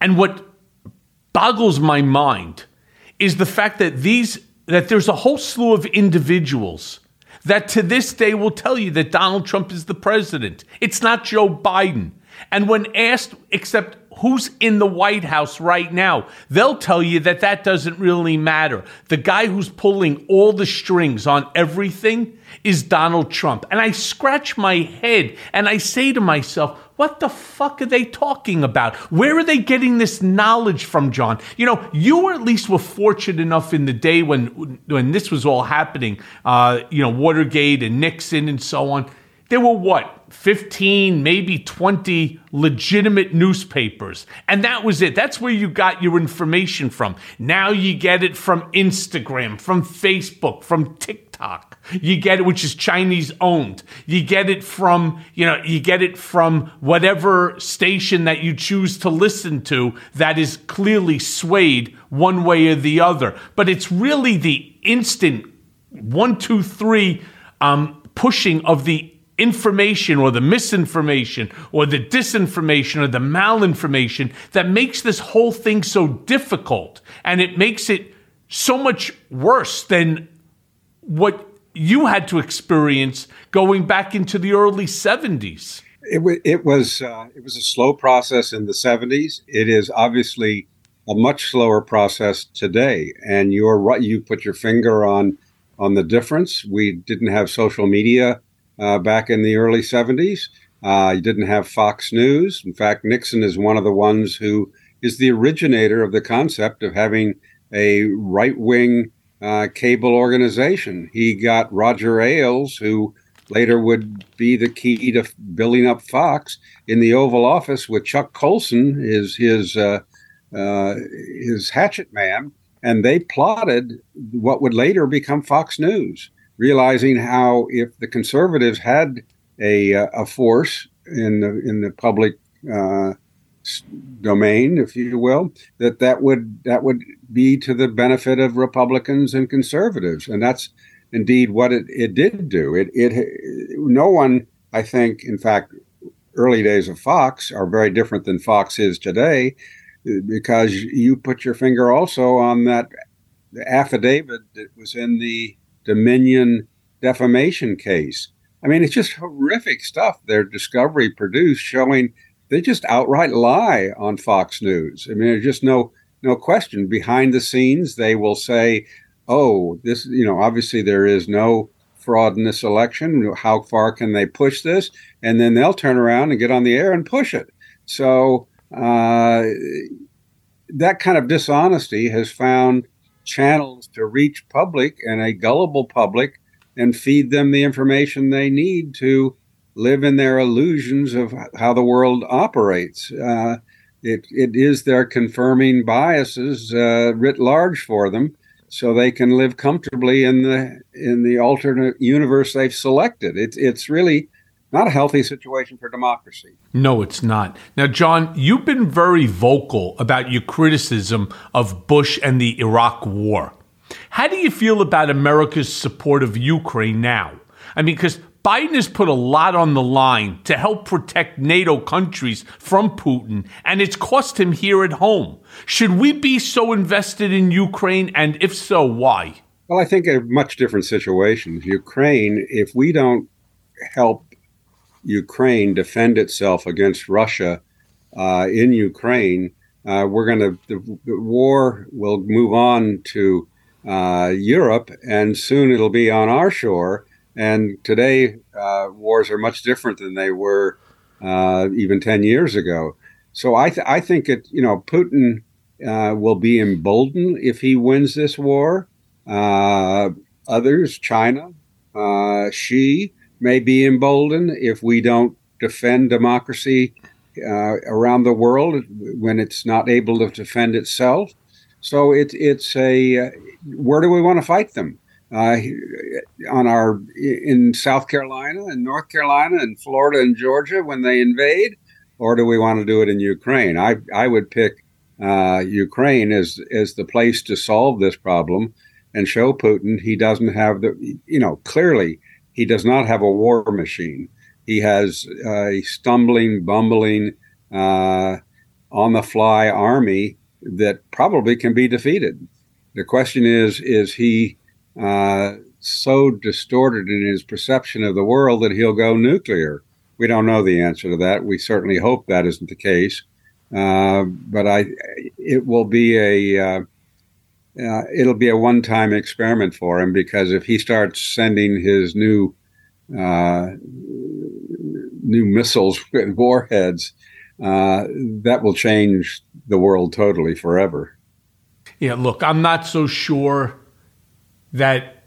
And what boggles my mind is the fact that these that there's a whole slew of individuals that to this day will tell you that Donald Trump is the president. It's not Joe Biden. And when asked, except who's in the White House right now, they'll tell you that that doesn't really matter. The guy who's pulling all the strings on everything is Donald Trump. And I scratch my head and I say to myself, what the fuck are they talking about? Where are they getting this knowledge from, John? You know, you at least were fortunate enough in the day when when this was all happening, uh, you know, Watergate and Nixon and so on. There were what? 15, maybe 20 legitimate newspapers. And that was it. That's where you got your information from. Now you get it from Instagram, from Facebook, from TikTok. You get it, which is Chinese owned. You get it from, you know, you get it from whatever station that you choose to listen to that is clearly swayed one way or the other. But it's really the instant one, two, three um, pushing of the information or the misinformation or the disinformation or the malinformation that makes this whole thing so difficult and it makes it so much worse than what you had to experience going back into the early 70s It, w- it was uh, it was a slow process in the 70s. It is obviously a much slower process today. And you're right. You put your finger on on the difference. We didn't have social media uh, back in the early 70s. Uh, you didn't have Fox News. In fact, Nixon is one of the ones who is the originator of the concept of having a right wing uh, cable organization. He got Roger Ailes, who later would be the key to building up Fox, in the Oval Office with Chuck Colson, his his uh, uh, his hatchet man, and they plotted what would later become Fox News, realizing how if the conservatives had a a force in the in the public uh, domain, if you will, that that would that would be to the benefit of Republicans and conservatives, and that's indeed what it, it did do. It it no one, I think, in fact, early days of Fox are very different than Fox is today, because you put your finger also on that affidavit that was in the Dominion defamation case. I mean, it's just horrific stuff their discovery produced showing they just outright lie on Fox News. I mean, there's just no no question. Behind the scenes, they will say, "Oh, this, you know, obviously there is no fraud in this election. How far can they push this?" And then they'll turn around and get on the air and push it. So uh, that kind of dishonesty has found channels to reach public and a gullible public and feed them the information they need to live in their illusions of how the world operates. Uh, it, it is their confirming biases uh, writ large for them, so they can live comfortably in the in the alternate universe they've selected. It's it's really not a healthy situation for democracy. No, it's not. Now, John, you've been very vocal about your criticism of Bush and the Iraq War. How do you feel about America's support of Ukraine now? I mean, because Biden has put a lot on the line to help protect NATO countries from Putin, and it's cost him here at home. Should we be so invested in Ukraine, and if so, why? Well, I think a much different situation. Ukraine, if we don't help Ukraine defend itself against Russia uh, in Ukraine, uh, we're going to, the, war will move on to uh, Europe, and soon it'll be on our shore. And today, uh, wars are much different than they were uh, even 10 years ago. So I, th- I think it, you know, Putin will be emboldened if he wins this war. Others, China, Xi, may be emboldened if we don't defend democracy uh, around the world when it's not able to defend itself. So it, it's a where do we want to fight them? uh, on our in South Carolina and North Carolina and Florida and Georgia when they invade, or do we want to do it in Ukraine? I I would pick uh, Ukraine as as the place to solve this problem and show Putin he doesn't have the you know clearly he does not have a war machine. He has a stumbling, bumbling, uh, on the fly army that probably can be defeated. The question is, is he uh, so distorted in his perception of the world that he'll go nuclear. We don't know the answer to that. We certainly hope that isn't the case. Uh, but I, it will be a, uh, it'll be a one-time experiment for him because if he starts sending his new, uh, new missiles and warheads, uh, that will change the world totally forever. Yeah, look, I'm not so sure that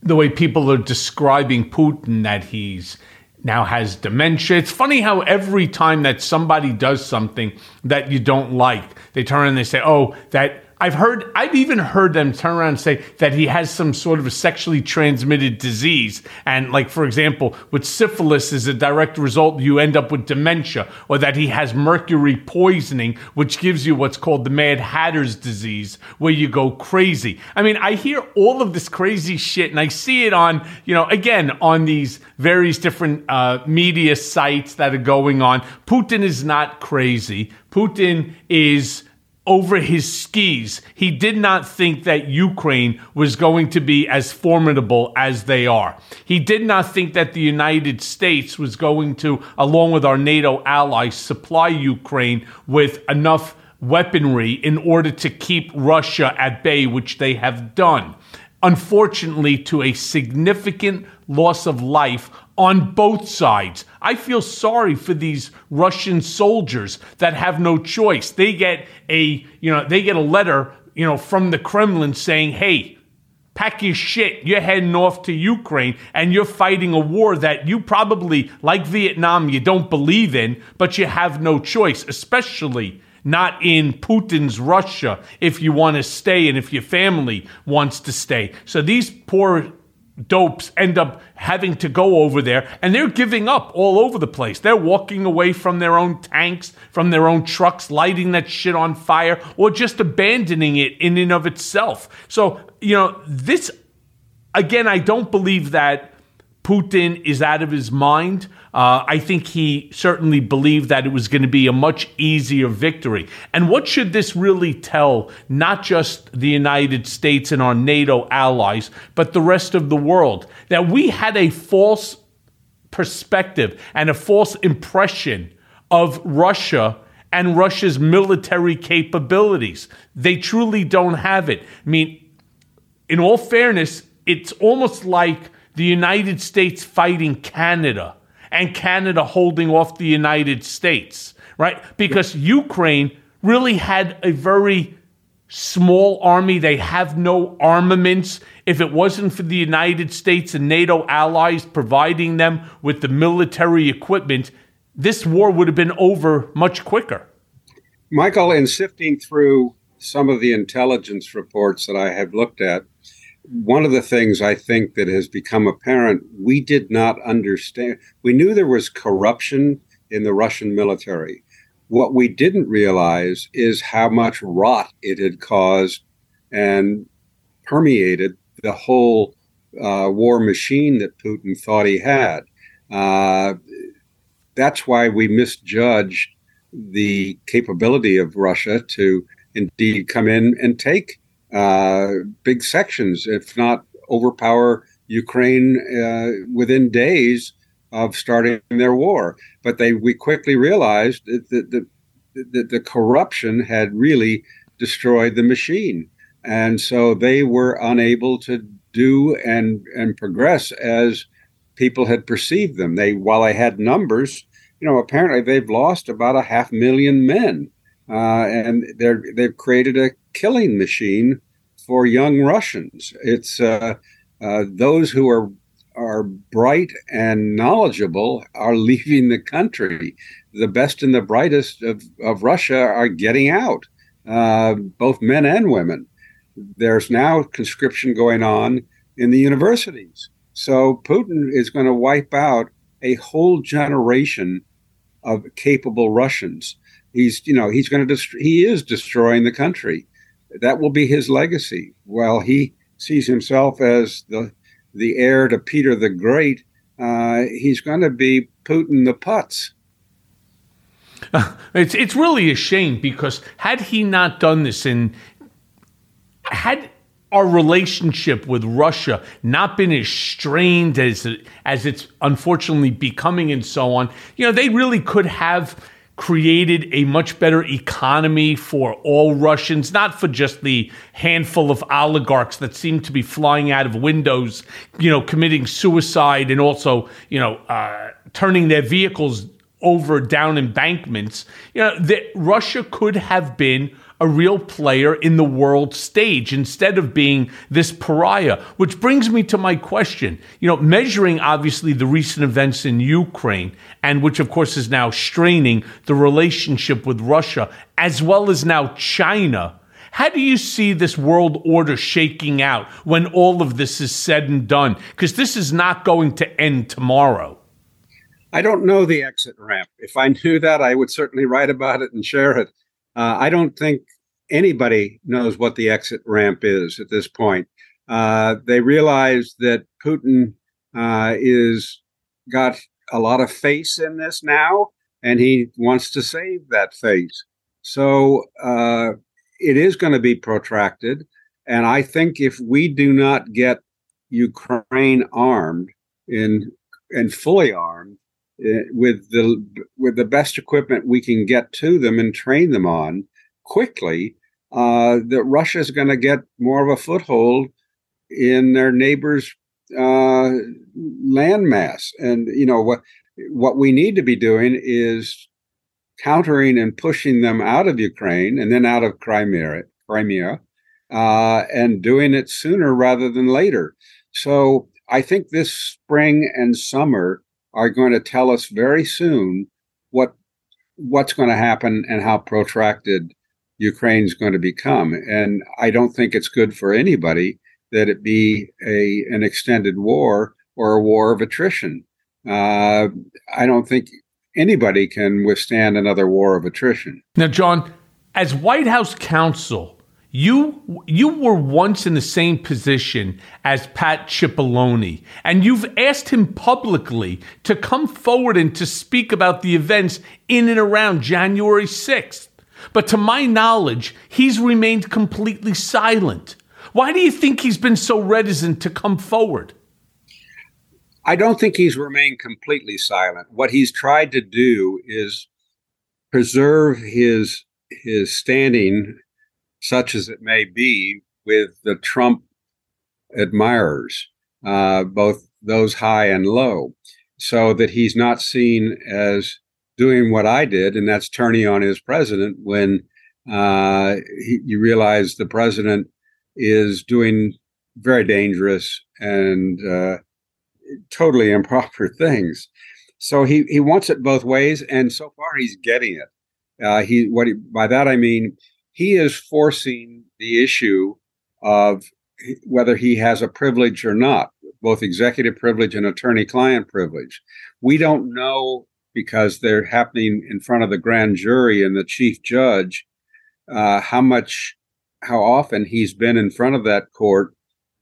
the way people are describing Putin, that he's now has dementia. It's funny how every time that somebody does something that you don't like, they turn and they say, oh, that I've heard, I've even heard them turn around and say that he has some sort of a sexually transmitted disease. And, like, for example, with syphilis, as a direct result, you end up with dementia, or that he has mercury poisoning, which gives you what's called the Mad Hatter's disease, where you go crazy. I mean, I hear all of this crazy shit, and I see it on, you know, again, on these various different uh, media sites that are going on. Putin is not crazy. Putin is over his skis. He did not think that Ukraine was going to be as formidable as they are. He did not think that the United States was going to, along with our NATO allies, supply Ukraine with enough weaponry in order to keep Russia at bay, which they have done. Unfortunately, to a significant loss of life on both sides. I feel sorry for these Russian soldiers that have no choice. They get a, you know, they get a letter, you know, from the Kremlin saying, "Hey, pack your shit. You're heading off to Ukraine and you're fighting a war that you probably like Vietnam you don't believe in, but you have no choice, especially not in Putin's Russia if you want to stay and if your family wants to stay. So these poor dopes end up having to go over there and they're giving up all over the place. They're walking away from their own tanks, from their own trucks, lighting that shit on fire, or just abandoning it in and of itself. So, you know, this, again, I don't believe that Putin is out of his mind. Uh, I think he certainly believed that it was going to be a much easier victory. And what should this really tell not just the United States and our NATO allies, but the rest of the world? That we had a false perspective and a false impression of Russia and Russia's military capabilities. They truly don't have it. I mean, in all fairness, it's almost like the United States fighting Canada and Canada holding off the United States, right? Because Ukraine really had a very small army. They have no armaments. If it wasn't for the United States and NATO allies providing them with the military equipment, this war would have been over much quicker. Michael, in sifting through some of the intelligence reports that I have looked at, one of the things I think that has become apparent, we did not understand. We knew there was corruption in the Russian military. What we didn't realize is how much rot it had caused and permeated the whole uh, war machine that Putin thought he had. Uh, that's why we misjudged the capability of Russia to indeed come in and take big sections, if not overpower Ukraine uh, within days of starting their war. But they we quickly realized that the, the, the corruption had really destroyed the machine, and so they were unable to do and and progress as people had perceived them. They while they had numbers, you know, apparently they've lost about a half million men. Uh, and they're they've created a killing machine for young Russians. It's uh, uh, those who are are bright and knowledgeable are leaving the country. The best and the brightest of, of Russia are getting out, uh, both men and women. There's now conscription going on in the universities. So Putin is going to wipe out a whole generation of capable Russians. He's, you know, he's going to dest- he is destroying the country that will be his legacy. While he sees himself as the the heir to Peter the Great, uh, he's going to be Putin the Putz. It's it's really a shame because had he not done this and had our relationship with Russia not been as strained as as it's unfortunately becoming and so on, you know, they really could have created a much better economy for all Russians, not for just the handful of oligarchs that seem to be flying out of windows, you know, committing suicide and also, you know, uh, turning their vehicles over down embankments. You know, that Russia could have been a real player in the world stage instead of being this pariah. Which brings me to my question. You know, measuring obviously the recent events in Ukraine, and which of course is now straining the relationship with Russia, as well as now China. How do you see this world order shaking out when all of this is said and done? Because this is not going to end tomorrow. I don't know the exit ramp. If I knew that, I would certainly write about it and share it. Uh, I don't think anybody knows what the exit ramp is at this point. Uh, they realize that Putin uh, is got a lot of face in this now, and he wants to save that face. So uh, it is going to be protracted. And I think if we do not get Ukraine armed in and fully armed with the with the best equipment we can get to them and train them on quickly, uh, that Russia is going to get more of a foothold in their neighbors' uh, landmass. And you know what what we need to be doing is countering and pushing them out of Ukraine and then out of Crimea, Crimea, uh, and doing it sooner rather than later. So I think this spring and summer are going to tell us very soon what what's going to happen and how protracted Ukraine's going to become. And I don't think it's good for anybody that it be a an extended war or a war of attrition. Uh, I don't think anybody can withstand another war of attrition. Now, John, as White House counsel, you you were once in the same position as Pat Cipollone, and you've asked him publicly to come forward and to speak about the events in and around January 6th. But to my knowledge, he's remained completely silent. Why do you think he's been so reticent to come forward? I don't think he's remained completely silent. What he's tried to do is preserve his his standing such as it may be, with the Trump admirers, uh, both those high and low, so that he's not seen as doing what I did, and that's turning on his president when uh, he, you realize the president is doing very dangerous and uh, totally improper things. So he, he wants it both ways, and so far he's getting it. Uh, he what he, by that I mean he is forcing the issue of whether he has a privilege or not, both executive privilege and attorney client privilege. We don't know because they're happening in front of the grand jury and the chief judge uh, how much, how often he's been in front of that court,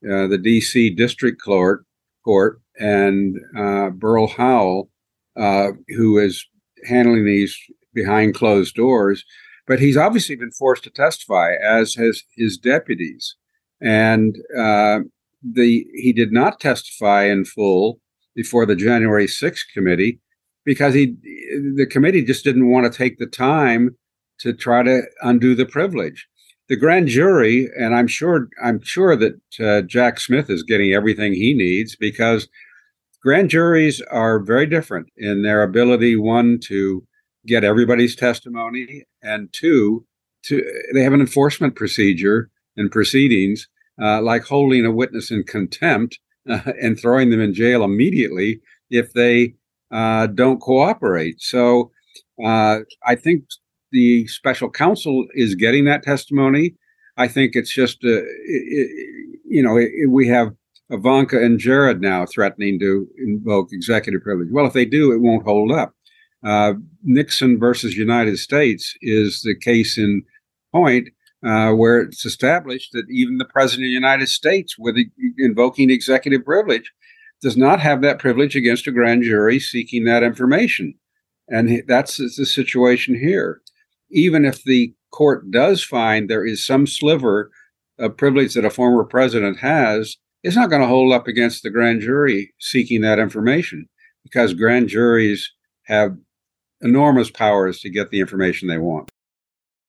uh, the DC District Court, court, and uh, Beryl Howell, uh, who is handling these behind closed doors but he's obviously been forced to testify, as has his deputies. And uh, the he did not testify in full before the January 6th committee because he the committee just didn't want to take the time to try to undo the privilege. The grand jury, and I'm sure I'm sure that uh, Jack Smith is getting everything he needs because grand juries are very different in their ability one to get everybody's testimony, and two, to they have an enforcement procedure and proceedings uh, like holding a witness in contempt uh, and throwing them in jail immediately if they uh, don't cooperate. So uh, I think the special counsel is getting that testimony. I think it's just, uh, it, you know, it, we have Ivanka and Jared now threatening to invoke executive privilege. Well, if they do, it won't hold up. Uh, Nixon versus United States is the case in point uh, where it's established that even the president of the United States, with invoking executive privilege, does not have that privilege against a grand jury seeking that information. And that's the situation here. Even if the court does find there is some sliver of privilege that a former president has, it's not going to hold up against the grand jury seeking that information because grand juries have enormous powers to get the information they want.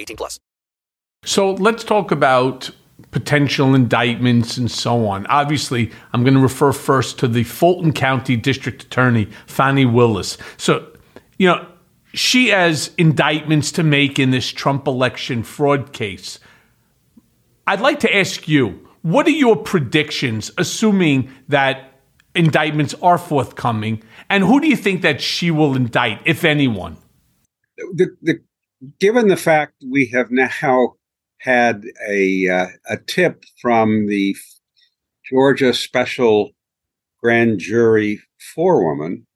18 plus. So let's talk about potential indictments and so on. Obviously, I'm going to refer first to the Fulton County District Attorney, Fani Willis. So, you know, she has indictments to make in this Trump election fraud case. I'd like to ask you what are your predictions, assuming that indictments are forthcoming? And who do you think that she will indict, if anyone? The, the, given the fact we have now had a uh, a tip from the Georgia Special Grand Jury forewoman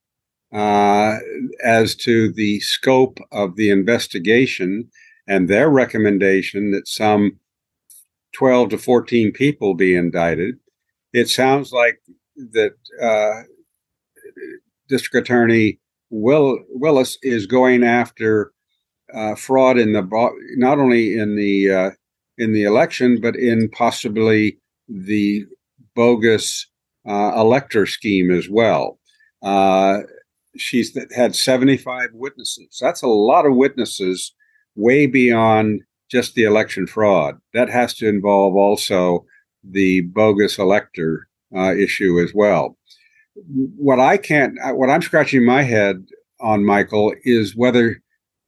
uh, as to the scope of the investigation and their recommendation that some 12 to 14 people be indicted. It sounds like that uh, District Attorney Will, Willis is going after uh, fraud in the not only in the uh, in the election, but in possibly the bogus uh, elector scheme as well. Uh, she's had 75 witnesses. That's a lot of witnesses, way beyond just the election fraud. That has to involve also the bogus elector uh, issue as well. What I can't, what I'm scratching my head on, Michael, is whether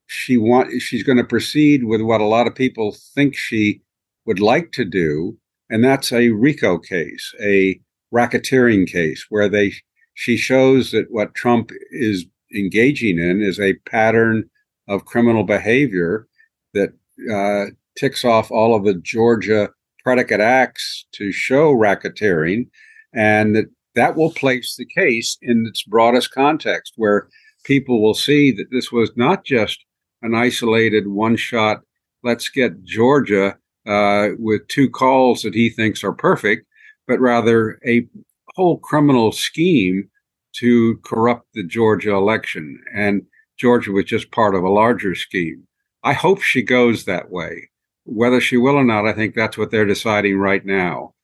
she want she's going to proceed with what a lot of people think she would like to do, and that's a RICO case, a racketeering case, where they she shows that what Trump is engaging in is a pattern of criminal behavior that uh, ticks off all of the Georgia predicate acts to show racketeering, and that that will place the case in its broadest context, where people will see that this was not just an isolated one shot, let's get Georgia uh, with two calls that he thinks are perfect, but rather a whole criminal scheme to corrupt the Georgia election. And Georgia was just part of a larger scheme. I hope she goes that way. Whether she will or not, I think that's what they're deciding right now.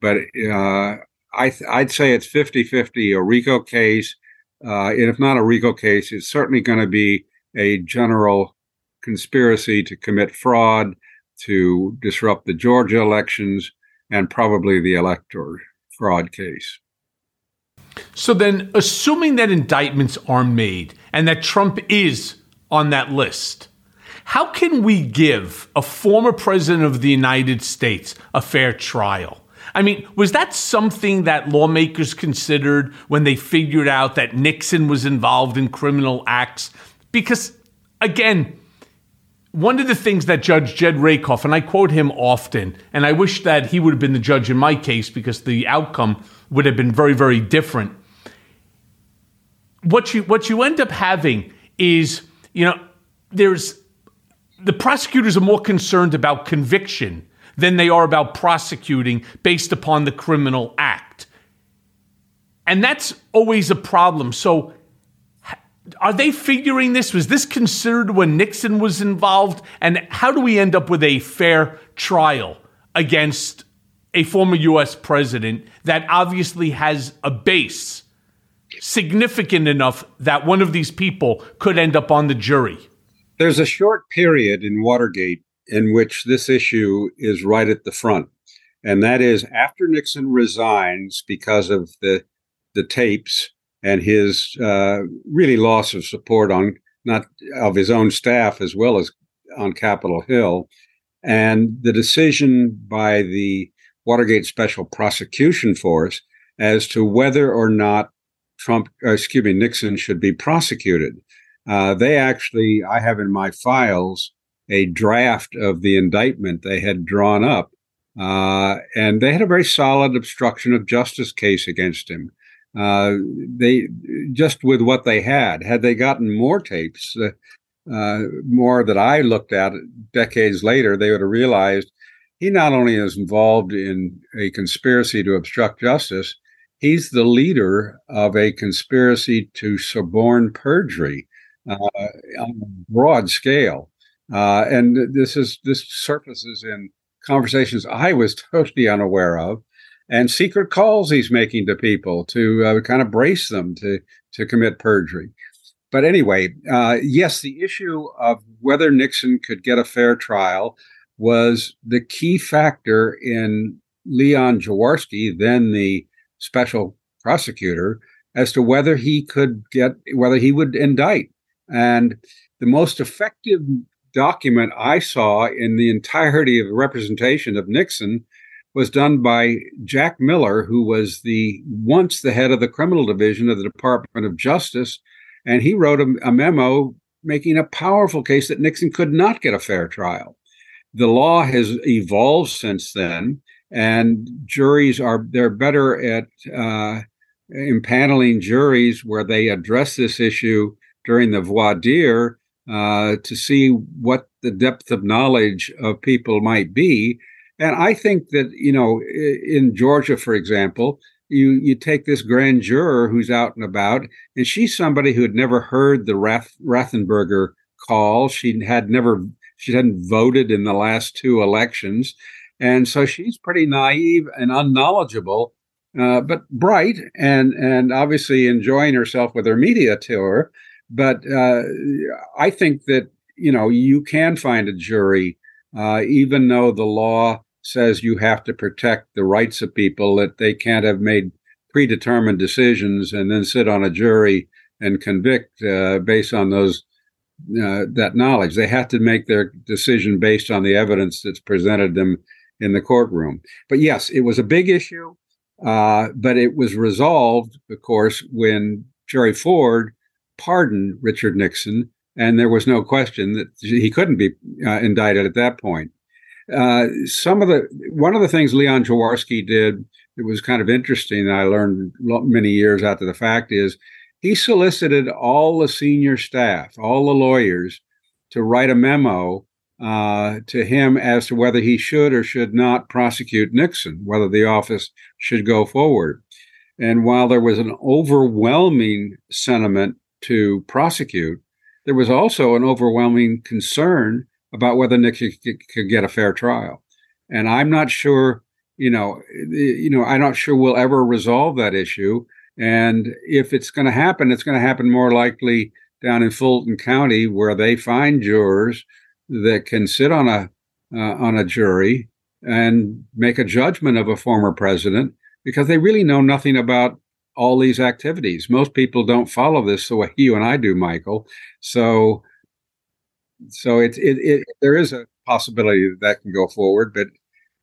But uh, I would say it's 50 50 a RICO case. Uh, and if not a RICO case, it's certainly going to be a general conspiracy to commit fraud, to disrupt the Georgia elections, and probably the elector fraud case. So then, assuming that indictments are made and that Trump is on that list, how can we give a former president of the United States a fair trial? I mean, was that something that lawmakers considered when they figured out that Nixon was involved in criminal acts? Because, again, one of the things that Judge Jed Rakoff, and I quote him often, and I wish that he would have been the judge in my case because the outcome would have been very, very different. What you what you end up having is, you know, there's the prosecutors are more concerned about conviction than they are about prosecuting based upon the criminal act. And that's always a problem. So are they figuring this? Was this considered when Nixon was involved? And how do we end up with a fair trial against a former US president that obviously has a base significant enough that one of these people could end up on the jury. There's a short period in Watergate in which this issue is right at the front. And that is after Nixon resigns because of the the tapes and his uh, really loss of support on not of his own staff as well as on Capitol Hill, and the decision by the Watergate Special Prosecution Force as to whether or not Trump, uh, excuse me, Nixon should be prosecuted. Uh, they actually, I have in my files a draft of the indictment they had drawn up, uh, and they had a very solid obstruction of justice case against him. Uh, they just with what they had, had they gotten more tapes, uh, uh, more that I looked at decades later, they would have realized he not only is involved in a conspiracy to obstruct justice, he's the leader of a conspiracy to suborn perjury uh, on a broad scale. Uh, and this is this surfaces in conversations I was totally unaware of, and secret calls he's making to people to uh, kind of brace them to to commit perjury. But anyway, uh, yes, the issue of whether Nixon could get a fair trial was the key factor in Leon Jaworski, then the special prosecutor, as to whether he could get whether he would indict. And the most effective document I saw in the entirety of the representation of Nixon was done by Jack Miller, who was the once the head of the criminal division of the Department of Justice, and he wrote a, a memo making a powerful case that Nixon could not get a fair trial. the law has evolved since then, and juries are they're better at uh, impaneling juries where they address this issue during the voir dire uh, to see what the depth of knowledge of people might be. And I think that you know, in Georgia, for example, you you take this grand juror who's out and about, and she's somebody who had never heard the Rath, Raffensperger call. She had never she hadn't voted in the last two elections, and so she's pretty naive and unknowledgeable, uh, but bright and and obviously enjoying herself with her media tour. But uh, I think that you know you can find a jury, uh, even though the law says you have to protect the rights of people that they can't have made predetermined decisions and then sit on a jury and convict uh, based on those uh, that knowledge. They have to make their decision based on the evidence that's presented them in the courtroom. But yes, it was a big issue, uh, but it was resolved, of course, when Jerry Ford pardoned Richard Nixon, and there was no question that he couldn't be uh, indicted at that point. Uh, some of the one of the things Leon Jaworski did that was kind of interesting that I learned many years after the fact is he solicited all the senior staff, all the lawyers, to write a memo uh, to him as to whether he should or should not prosecute Nixon, whether the office should go forward. And while there was an overwhelming sentiment to prosecute, there was also an overwhelming concern about whether Nick could get a fair trial. And I'm not sure, you know, you know, I'm not sure we'll ever resolve that issue. And if it's going to happen, it's going to happen more likely down in Fulton County, where they find jurors that can sit on a uh, on a jury and make a judgment of a former president because they really know nothing about all these activities. Most people don't follow this the way you and I do, Michael. So so it, it, it there is a possibility that, that can go forward, but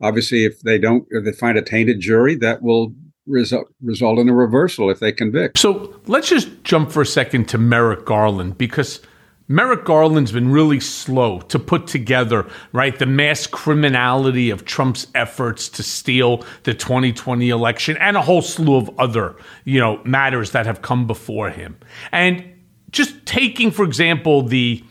obviously, if they don't, if they find a tainted jury, that will result result in a reversal if they convict. So let's just jump for a second to Merrick Garland because Merrick Garland's been really slow to put together, right, the mass criminality of Trump's efforts to steal the 2020 election and a whole slew of other, you know, matters that have come before him. And just taking, for example, the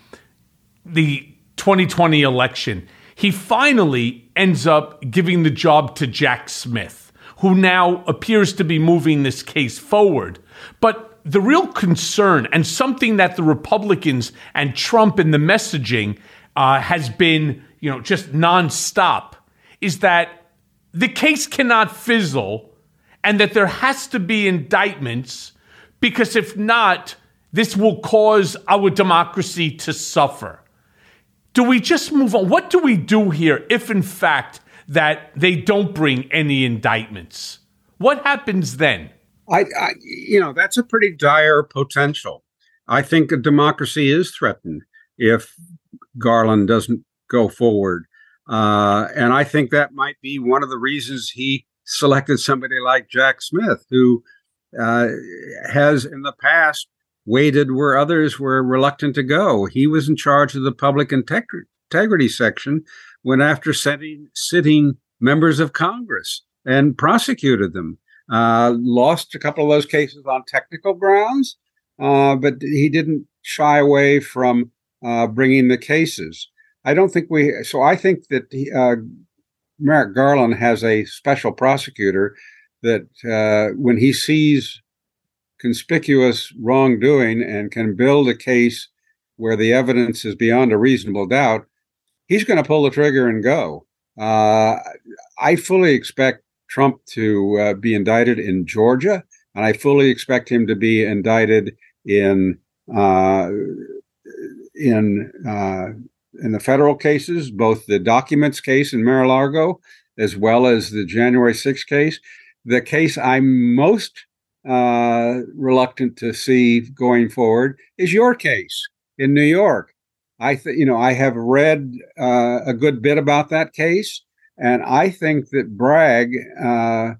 the 2020 election, he finally ends up giving the job to Jack Smith, who now appears to be moving this case forward. But the real concern, and something that the Republicans and Trump in the messaging uh, has been, you know, just nonstop, is that the case cannot fizzle, and that there has to be indictments, because if not, this will cause our democracy to suffer do we just move on? What do we do here if, in fact, that they don't bring any indictments? What happens then? I, I, you know, that's a pretty dire potential. I think a democracy is threatened if Garland doesn't go forward. Uh, and I think that might be one of the reasons he selected somebody like Jack Smith, who uh, has in the past waited where others were reluctant to go. He was in charge of the public integrity, section when, after sitting, sitting members of Congress and prosecuted them, uh, lost a couple of those cases on technical grounds, uh, but he didn't shy away from uh, bringing the cases. I don't think we. So I think that he, uh, Merrick Garland has a special prosecutor that uh, when he sees conspicuous wrongdoing and can build a case where the evidence is beyond a reasonable doubt, he's going to pull the trigger and go. Uh, I fully expect Trump to uh, be indicted in Georgia, and I fully expect him to be indicted in uh, in uh, in the federal cases, both the documents case in Mar-a-Lago as well as the January 6th case. The case I'm most uh, reluctant to see going forward is your case in New York. I th- you know I have read uh, a good bit about that case, and I think that Bragg, uh,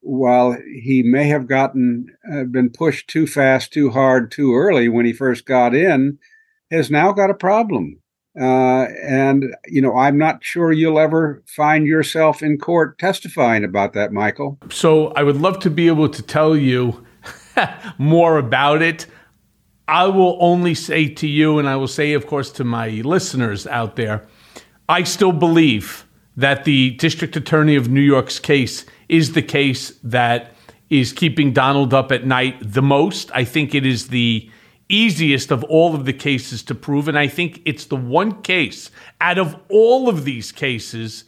while he may have gotten uh, been pushed too fast, too hard, too early when he first got in, has now got a problem. Uh, and, you know, I'm not sure you'll ever find yourself in court testifying about that, Michael. So I would love to be able to tell you more about it. I will only say to you, and I will say, of course, to my listeners out there, I still believe that the district attorney of New York's case is the case that is keeping Donald up at night the most. I think it is the easiest of all of the cases to prove. And I think it's the one case out of all of these cases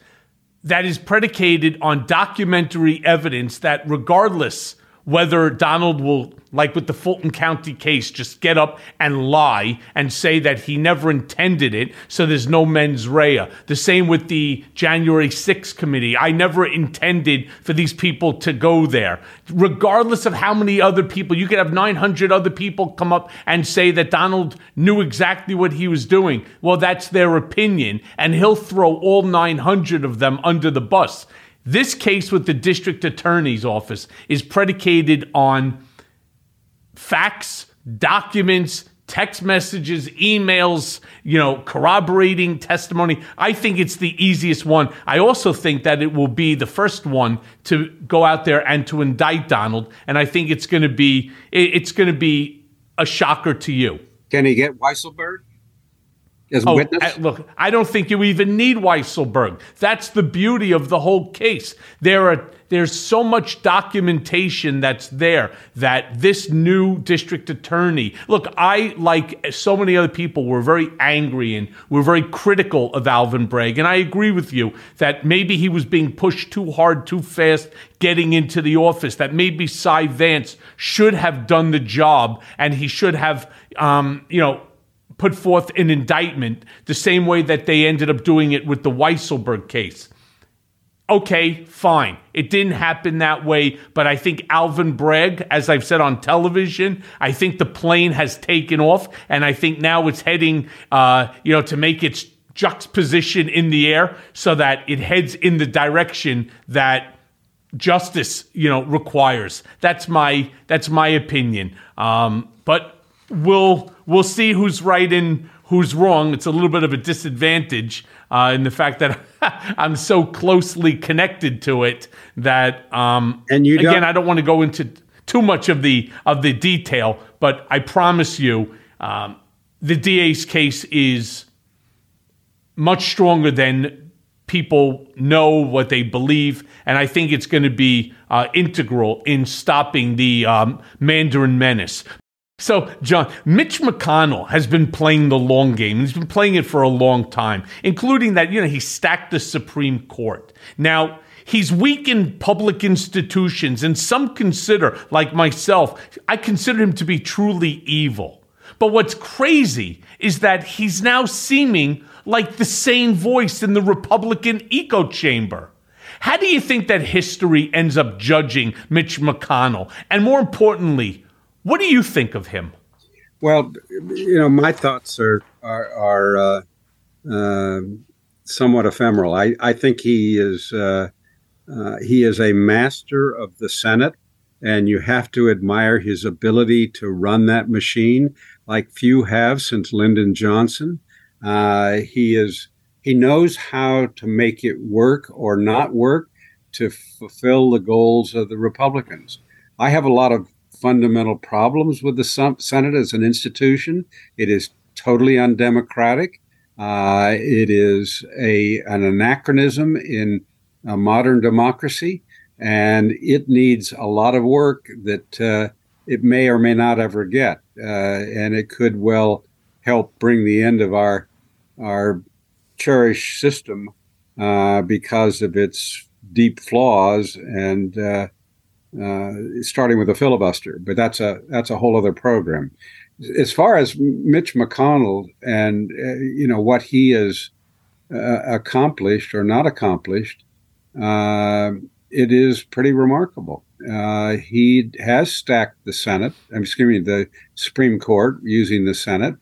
that is predicated on documentary evidence that, regardless whether Donald will, like with the Fulton County case, just get up and lie and say that he never intended it, so there's no mens rea. The same with the January 6th committee. I never intended for these people to go there. Regardless of how many other people, you could have 900 other people come up and say that Donald knew exactly what he was doing. Well, that's their opinion, and he'll throw all 900 of them under the bus. This case with the district attorney's office is predicated on facts, documents, text messages, emails, you know, corroborating testimony. I think it's the easiest one. I also think that it will be the first one to go out there and to indict Donald, and I think it's going to be it's going to be a shocker to you. Can he get Weisselberg? As oh, witness? Look, I don't think you even need Weisselberg. That's the beauty of the whole case. There are there's so much documentation that's there that this new district attorney. Look, I like so many other people were very angry and were very critical of Alvin Bragg, and I agree with you that maybe he was being pushed too hard, too fast, getting into the office. That maybe Cy Vance should have done the job, and he should have, um, you know put forth an indictment the same way that they ended up doing it with the Weisselberg case. Okay, fine. It didn't happen that way, but I think Alvin Bragg, as I've said on television, I think the plane has taken off, and I think now it's heading, uh, you know, to make its juxtaposition in the air so that it heads in the direction that justice, you know, requires. That's my that's my opinion. Um, but we'll we'll see who's right and who's wrong. It's a little bit of a disadvantage uh, in the fact that I'm so closely connected to it that um, and you again I don't want to go into too much of the of the detail, but I promise you um, the DA's case is much stronger than people know what they believe, and I think it's going to be uh, integral in stopping the um, Mandarin menace. So, John, Mitch McConnell has been playing the long game. He's been playing it for a long time, including that, you know, he stacked the Supreme Court. Now, he's weakened public institutions, and some consider, like myself, I consider him to be truly evil. But what's crazy is that he's now seeming like the same voice in the Republican echo chamber. How do you think that history ends up judging Mitch McConnell? And more importantly, what do you think of him? Well, you know, my thoughts are are, are uh, uh, somewhat ephemeral. I, I think he is uh, uh, he is a master of the Senate, and you have to admire his ability to run that machine like few have since Lyndon Johnson. Uh, he is he knows how to make it work or not work to fulfill the goals of the Republicans. I have a lot of fundamental problems with the Senate as an institution. It is totally undemocratic. Uh, it is a an anachronism in a modern democracy, and it needs a lot of work that uh, it may or may not ever get, uh, and it could well help bring the end of our our cherished system uh, because of its deep flaws and uh, uh, starting with a filibuster, but that's a that's a whole other program. As far as Mitch McConnell and uh, you know what he has uh, accomplished or not accomplished, uh, it is pretty remarkable. Uh, he has stacked the Senate. I'm excuse me, the Supreme Court using the Senate.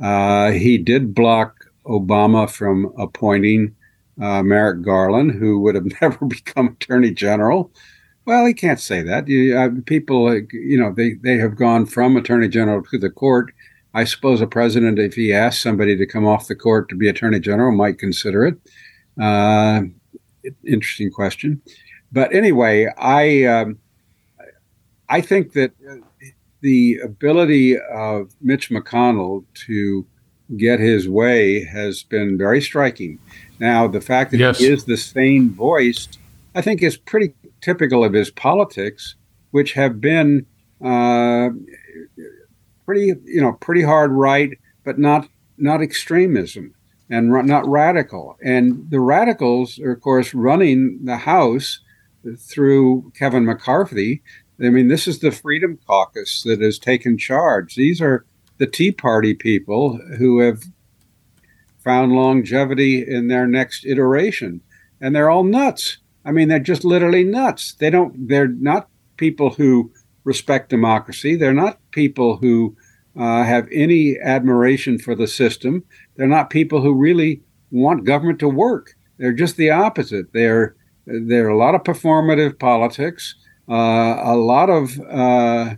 Uh, he did block Obama from appointing Merrick Garland, who would have never become Attorney General. Well, he can't say that. You, uh, people, you know, they, they have gone from attorney general to the court I suppose a president, if he asked somebody to come off the court to be attorney general, might consider it. Uh, interesting question, but anyway, I um, I think that the ability of Mitch McConnell to get his way has been very striking. Now, the fact that Yes. he is the sane voiced, I think, is pretty typical of his politics, which have been uh, pretty, you know, pretty hard right, but not not extremism and ra- not radical. And the radicals are, of course, running the House through Kevin McCarthy. I mean, this is the Freedom Caucus that has taken charge. These are the Tea Party people who have found longevity in their next iteration. And they're all nuts. I mean, they're just literally nuts. They don't, they're not people who respect democracy. They're not people who uh, have any admiration for the system. They're not people who really want government to work. They're just the opposite. They're, they're a lot of performative politics, uh, a lot of uh,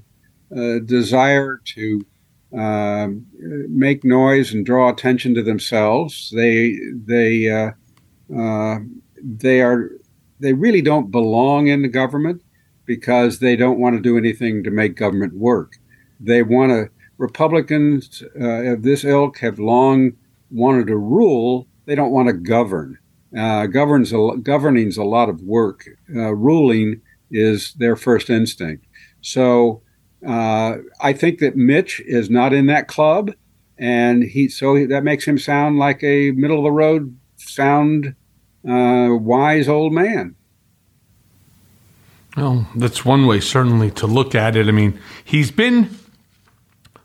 uh, desire to um, make noise and draw attention to themselves. They they uh, uh, they are they really don't belong in the government because they don't want to do anything to make government work. They want to. Republicans uh, of this ilk have long wanted to rule. They don't want to govern. Uh, governs a, governing's a lot of work. Uh, ruling is their first instinct. So uh, I think that Mitch is not in that club, and he so that makes him sound like a middle of the road, sound, uh, wise old man. Well, that's one way certainly to look at it. I mean, he's been,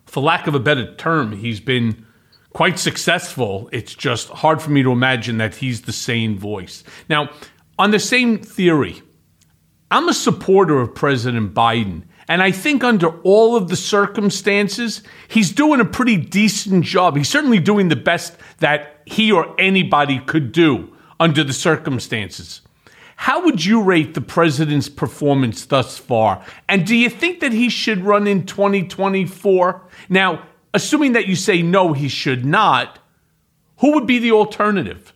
for lack of a better term, he's been quite successful. It's just hard for me to imagine that he's the same voice. Now, on the same theory, I'm a supporter of President Biden. And I think under all of the circumstances, he's doing a pretty decent job. He's certainly doing the best that he or anybody could do under the circumstances. How would you rate the president's performance thus far? And do you think that he should run in 2024? Now, assuming that you say no, he should not, who would be the alternative?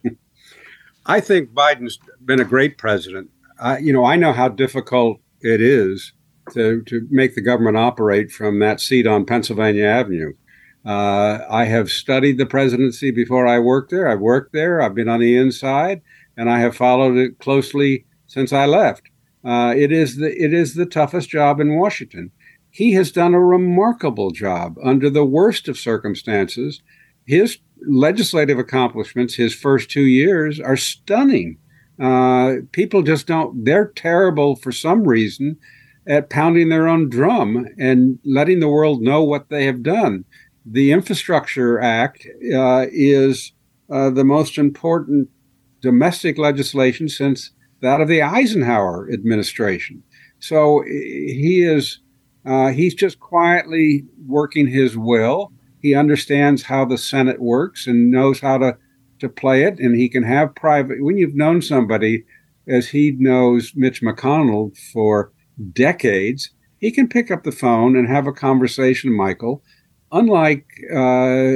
I think Biden's been a great president. I, you know, I know how difficult it is to to make the government operate from that seat on Pennsylvania Avenue. Uh, I have studied the presidency before I worked there. I've worked there. I've been on the inside, and I have followed it closely since I left. Uh, it is the it is the toughest job in Washington. He has done a remarkable job under the worst of circumstances. His legislative accomplishments, his first two years, are stunning. Uh, people just don't, they're terrible for some reason at pounding their own drum and letting the world know what they have done. The Infrastructure Act uh, is uh, the most important domestic legislation since that of the Eisenhower administration. So he is, uh, he's just quietly working his will. He understands how the Senate works and knows how to to play it, and he can have private. When you've known somebody as he knows Mitch McConnell for decades, he can pick up the phone and have a conversation, Michael. Unlike uh,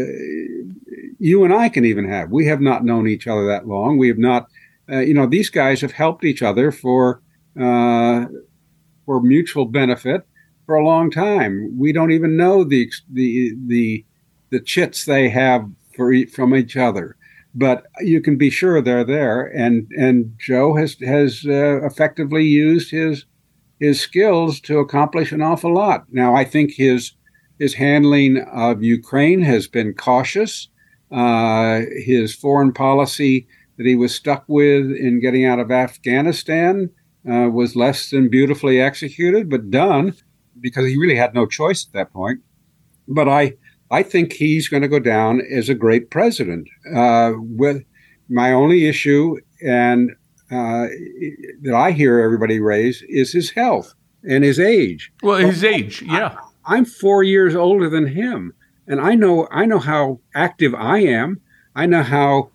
you and I can even have. We have not known each other that long. We have not, uh, you know, these guys have helped each other for uh, for mutual benefit for a long time. We don't even know the the the the chits they have for from each other but you can be sure they're there. And and Joe has has uh, effectively used his his skills to accomplish an awful lot. Now I think his his handling of Ukraine has been cautious. Uh, his foreign policy that he was stuck with in getting out of Afghanistan uh, was less than beautifully executed, but done because he really had no choice at that point. But I I think he's going to go down as a great president. Uh, with my only issue, and uh, that I hear everybody raise, is his health and his age. Well, his age, yeah. I, am four years older than him, and I know I know how active I am. I know how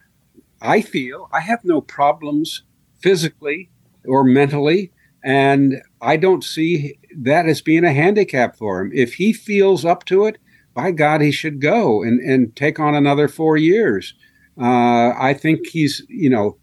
I feel. I have no problems physically or mentally, and I don't see that as being a handicap for him. If he feels up to it, by God, he should go and, and take on another four years. Uh, I think he's, you know,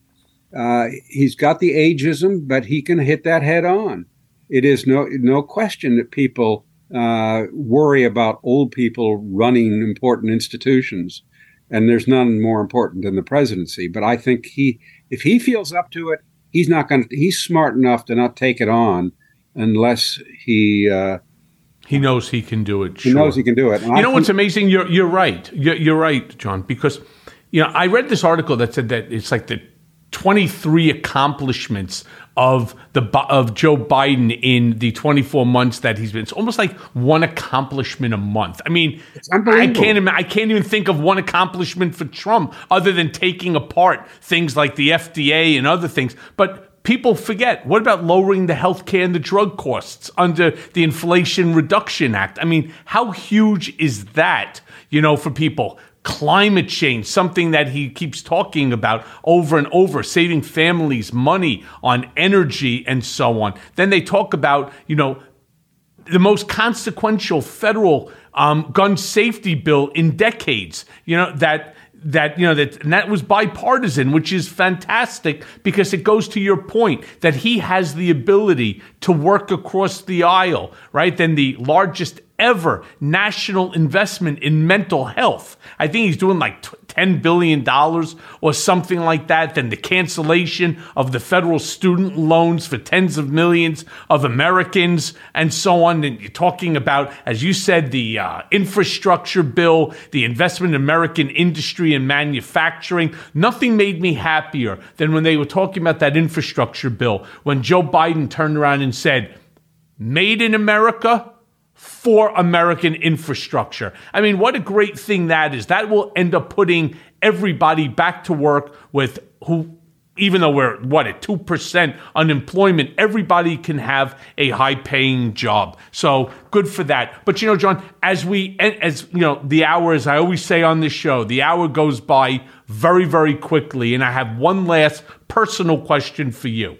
uh, he's got the ageism, but he can hit that head on. It is no no question that people uh, worry about old people running important institutions, and there's none more important than the presidency. But I think he, if he feels up to it, he's not going to. He's smart enough to not take it on unless he. Uh, he knows he can do it. He knows he can do it. And you I know what's amazing? You're you're right. You're, you're right, John. Because you know I read this article that said that it's like the 23 accomplishments of the of Joe Biden in the 24 months that he's been. It's almost like one accomplishment a month. I mean, I can't I can't even think of one accomplishment for Trump other than taking apart things like the FDA and other things. But people forget. What about lowering the health care and the drug costs under the Inflation Reduction Act? I mean, how huge is that? You know, for people climate change, something that he keeps talking about over and over, saving families money on energy and so on. Then they talk about, you know, the most consequential federal um, gun safety bill in decades. You know that that you know that that was bipartisan, which is fantastic because it goes to your point that he has the ability to work across the aisle, right? Then the largest ever national investment in mental health. I think he's doing like $10 billion or something like that. Then the cancellation of the federal student loans for tens of millions of Americans and so on. And you're talking about, as you said, the uh, infrastructure bill, the investment in American industry and manufacturing. Nothing made me happier than when they were talking about that infrastructure bill when Joe Biden turned around and said, Made in America for American infrastructure. I mean, what a great thing that is. That will end up putting everybody back to work with who even though we're what at 2% unemployment everybody can have a high paying job so good for that but you know john as we as you know the hour as i always say on this show the hour goes by very very quickly and i have one last personal question for you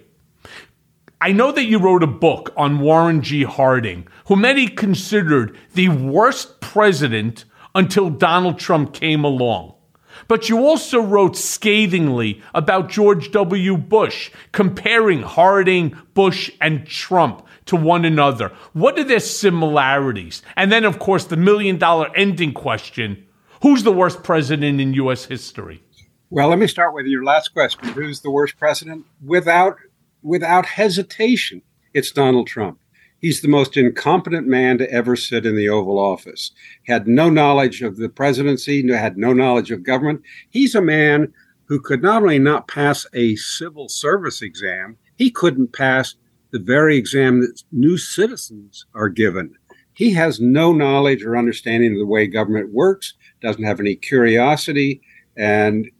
I know that you wrote a book on Warren G. Harding, who many considered the worst president until Donald Trump came along. But you also wrote scathingly about George W. Bush, comparing Harding, Bush, and Trump to one another. What are their similarities? And then, of course, the million dollar ending question who's the worst president in U.S. history? Well, let me start with your last question. Who's the worst president? Without without hesitation, it's Donald Trump. He's the most incompetent man to ever sit in the Oval Office. Had no knowledge of the presidency, had no knowledge of government. He's a man who could not only not pass a civil service exam, he couldn't pass the very exam that new citizens are given. He has no knowledge or understanding of the way government works, doesn't have any curiosity, and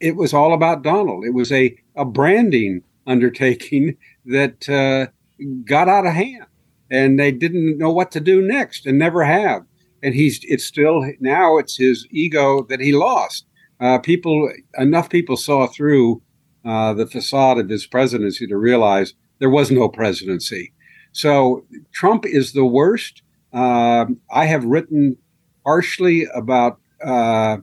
it was all about Donald. It was a, a branding undertaking that uh, got out of hand and they didn't know what to do next and never have. And he's it's still now it's his ego that he lost. Uh, people enough people saw through uh, the facade of his presidency to realize there was no presidency. So Trump is the worst. Uh, I have written harshly about uh,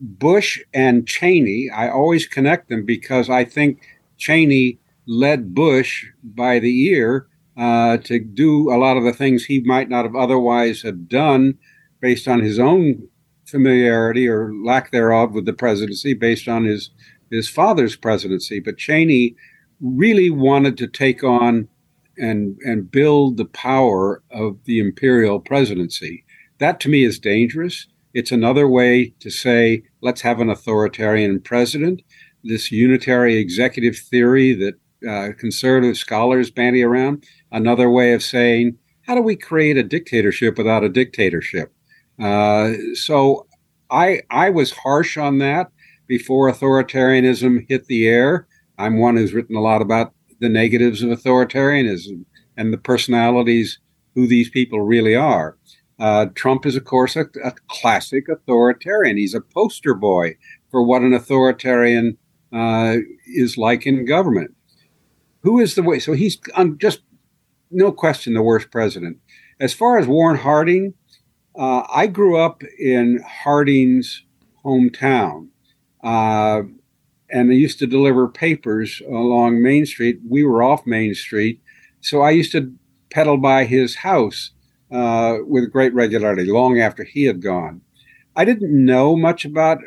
Bush and Cheney. I always connect them because I think Cheney led Bush by the ear uh, to do a lot of the things he might not have otherwise have done based on his own familiarity or lack thereof with the presidency based on his his father's presidency. But Cheney really wanted to take on and and build the power of the imperial presidency. That to me is dangerous. It's another way to say let's have an authoritarian president this unitary executive theory that uh, conservative scholars bandy around. Another way of saying, how do we create a dictatorship without a dictatorship? Uh, so I I was harsh on that before authoritarianism hit the air. I'm one who's written a lot about the negatives of authoritarianism and the personalities who these people really are. Uh, Trump is, of course, a, a, classic authoritarian. He's a poster boy for what an authoritarian uh, is like in government. Who is the way? So he's I'm just no question the worst president. As far as Warren Harding, uh, I grew up in Harding's hometown, uh, and I used to deliver papers along Main Street. We were off Main Street, so I used to pedal by his house uh, with great regularity long after he had gone. I didn't know much about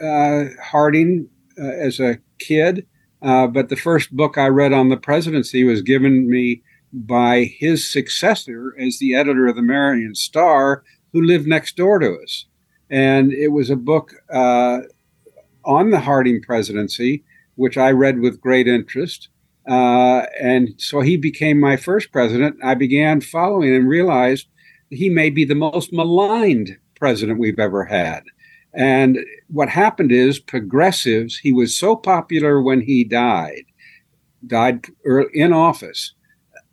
uh, Harding uh, as a kid, uh, but the first book I read on the presidency was given me by his successor as the editor of the Marion Star, who lived next door to us. And it was a book uh, on the Harding presidency, which I read with great interest. Uh, and so he became my first president. I began following and realized he may be the most maligned president we've ever had. And what happened is progressives, he was so popular when he died, died in office,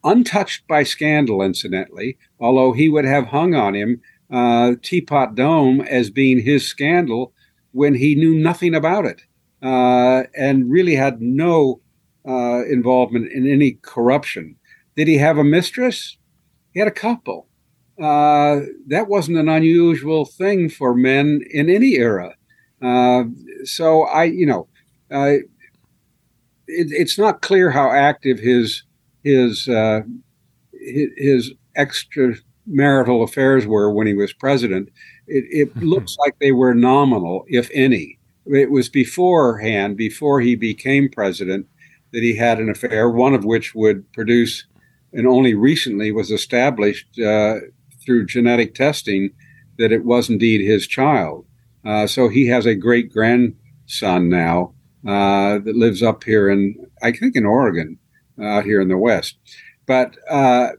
untouched by scandal, incidentally, although he would have hung on him uh, Teapot Dome as being his scandal when he knew nothing about it uh, and really had no uh, involvement in any corruption. Did he have a mistress? He had a couple. Uh, that wasn't an unusual thing for men in any era. Uh, so I, you know, uh, it, it's not clear how active his his uh, his extramarital affairs were when he was president. It, it looks like they were nominal, if any. It was beforehand, before he became president, that he had an affair, one of which would produce, and only recently was established uh, through genetic testing that it was indeed his child. Uh, so he has a great grandson now uh, that lives up here in, I think, in Oregon, out uh, here in the West. But uh,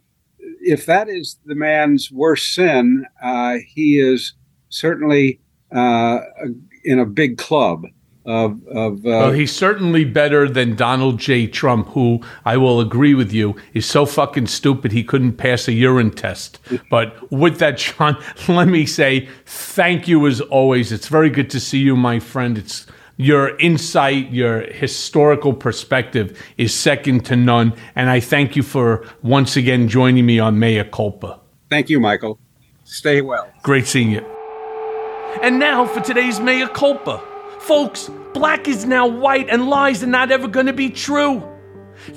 if that is the man's worst sin, uh, he is certainly in a big club of, of uh, well, he's certainly better than Donald J. Trump, who I will agree with you is so fucking stupid he couldn't pass a urine test. But with that, John, let me say thank you as always. It's very good to see you, my friend. It's your insight, your historical perspective is second to none. And I thank you for once again joining me on Mea Culpa. Thank you, Michael. Stay well. Great seeing you. And now for today's Mea Culpa. Folks, black is now white and lies are not ever going to be true.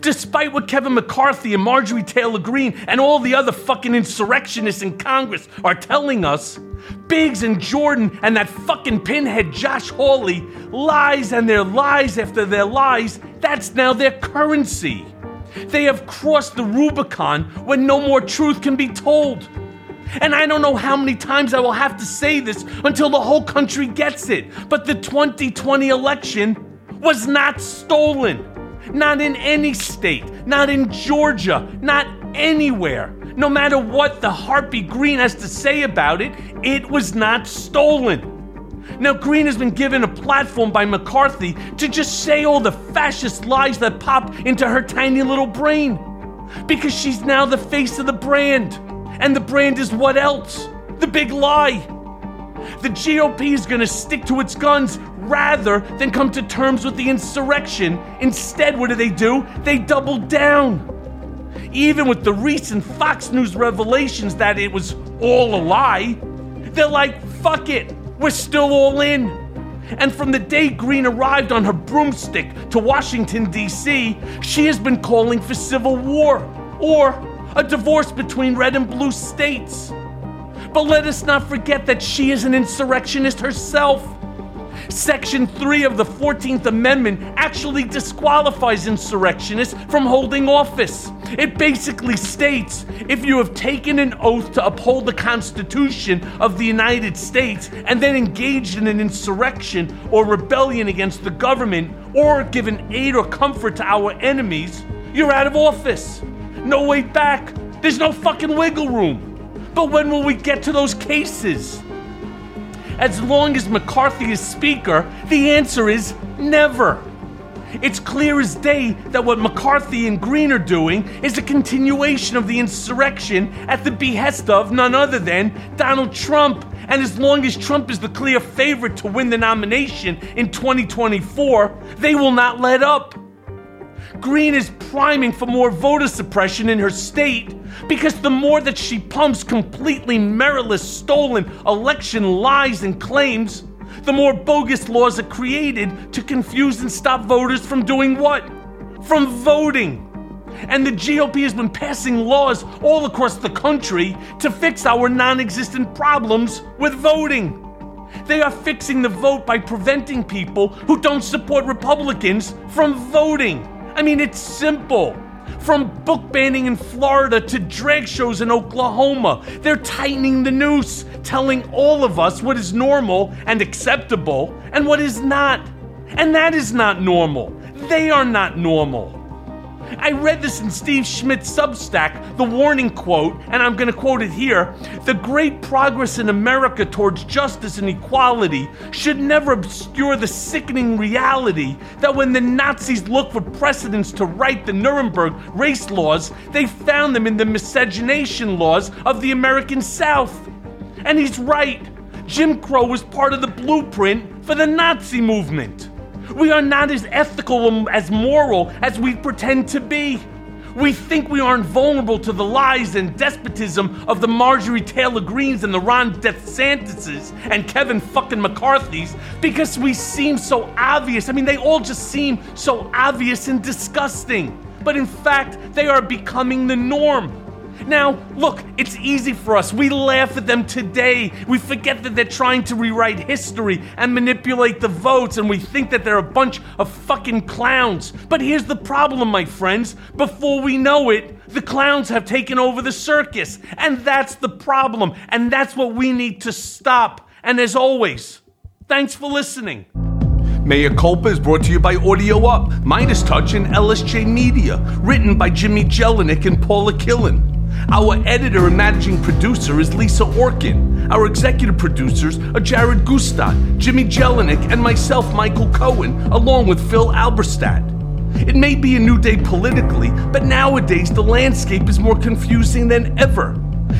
Despite what Kevin McCarthy and Marjorie Taylor Greene and all the other fucking insurrectionists in Congress are telling us, Biggs and Jordan and that fucking pinhead Josh Hawley, lies and their lies after their lies, that's now their currency. They have crossed the Rubicon when no more truth can be told. And I don't know how many times I will have to say this until the whole country gets it. But the 2020 election was not stolen. Not in any state, not in Georgia, not anywhere. No matter what the Harpy Greene has to say about it, it was not stolen. Now, Greene has been given a platform by McCarthy to just say all the fascist lies that pop into her tiny little brain. Because she's now the face of the brand. And the brand is what else? The big lie. The GOP is going to stick to its guns rather than come to terms with the insurrection. Instead, what do they do? They double down. Even with the recent Fox News revelations that it was all a lie, they're like, fuck it, we're still all in. And from the day Greene arrived on her broomstick to Washington, D.C., she has been calling for civil war or a divorce between red and blue states. But let us not forget that she is an insurrectionist herself. Section 3 of the 14th Amendment actually disqualifies insurrectionists from holding office. It basically states if you have taken an oath to uphold the Constitution of the United States and then engaged in an insurrection or rebellion against the government or given aid or comfort to our enemies, you're out of office. No way back. There's no fucking wiggle room. But when will we get to those cases? As long as McCarthy is Speaker, the answer is never. It's clear as day that what McCarthy and Greene are doing is a continuation of the insurrection at the behest of none other than Donald Trump. And as long as Trump is the clear favorite to win the nomination in 2024, they will not let up. Greene is priming for more voter suppression in her state because the more that she pumps completely meritless, stolen election lies and claims, the more bogus laws are created to confuse and stop voters from doing what? From voting. And the GOP has been passing laws all across the country to fix our non existent problems with voting. They are fixing the vote by preventing people who don't support Republicans from voting. I mean, it's simple. From book banning in Florida to drag shows in Oklahoma, they're tightening the noose, telling all of us what is normal and acceptable and what is not. And that is not normal. They are not normal. I read this in Steve Schmidt's Substack, the warning quote, and I'm going to quote it here The great progress in America towards justice and equality should never obscure the sickening reality that when the Nazis looked for precedents to write the Nuremberg race laws, they found them in the miscegenation laws of the American South. And he's right. Jim Crow was part of the blueprint for the Nazi movement. We are not as ethical, as moral as we pretend to be. We think we aren't vulnerable to the lies and despotism of the Marjorie Taylor Greenes and the Ron DeSantises and Kevin fucking McCarthy's because we seem so obvious. I mean, they all just seem so obvious and disgusting. But in fact, they are becoming the norm. Now, look, it's easy for us. We laugh at them today. We forget that they're trying to rewrite history and manipulate the votes, and we think that they're a bunch of fucking clowns. But here's the problem, my friends. Before we know it, the clowns have taken over the circus. And that's the problem. And that's what we need to stop. And as always, thanks for listening. Mea Culpa is brought to you by Audio Up, Midas Touch, and LSJ Media. Written by Jimmy Jellinek and Paula Killen. Our editor and managing producer is Lisa Orkin. Our executive producers are Jared Gutstadt, Jimmy Jellinek, and myself, Michael Cohen, along with Phil Alberstadt. It may be a new day politically, but nowadays the landscape is more confusing than ever.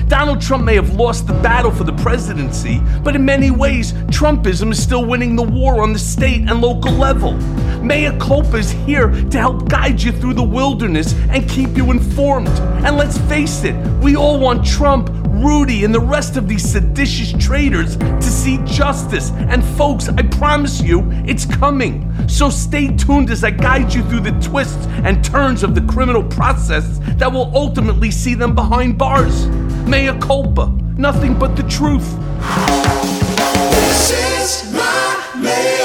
Donald Trump may have lost the battle for the presidency, but in many ways, Trumpism is still winning the war on the state and local level. Mea Culpa is here to help guide you through the wilderness and keep you informed. And let's face it, we all want Trump, Rudy, and the rest of these seditious traitors to see justice. And folks, I promise you, it's coming. So stay tuned as I guide you through the twists and turns of the criminal process that will ultimately see them behind bars mea culpa, nothing but the truth. This is my mea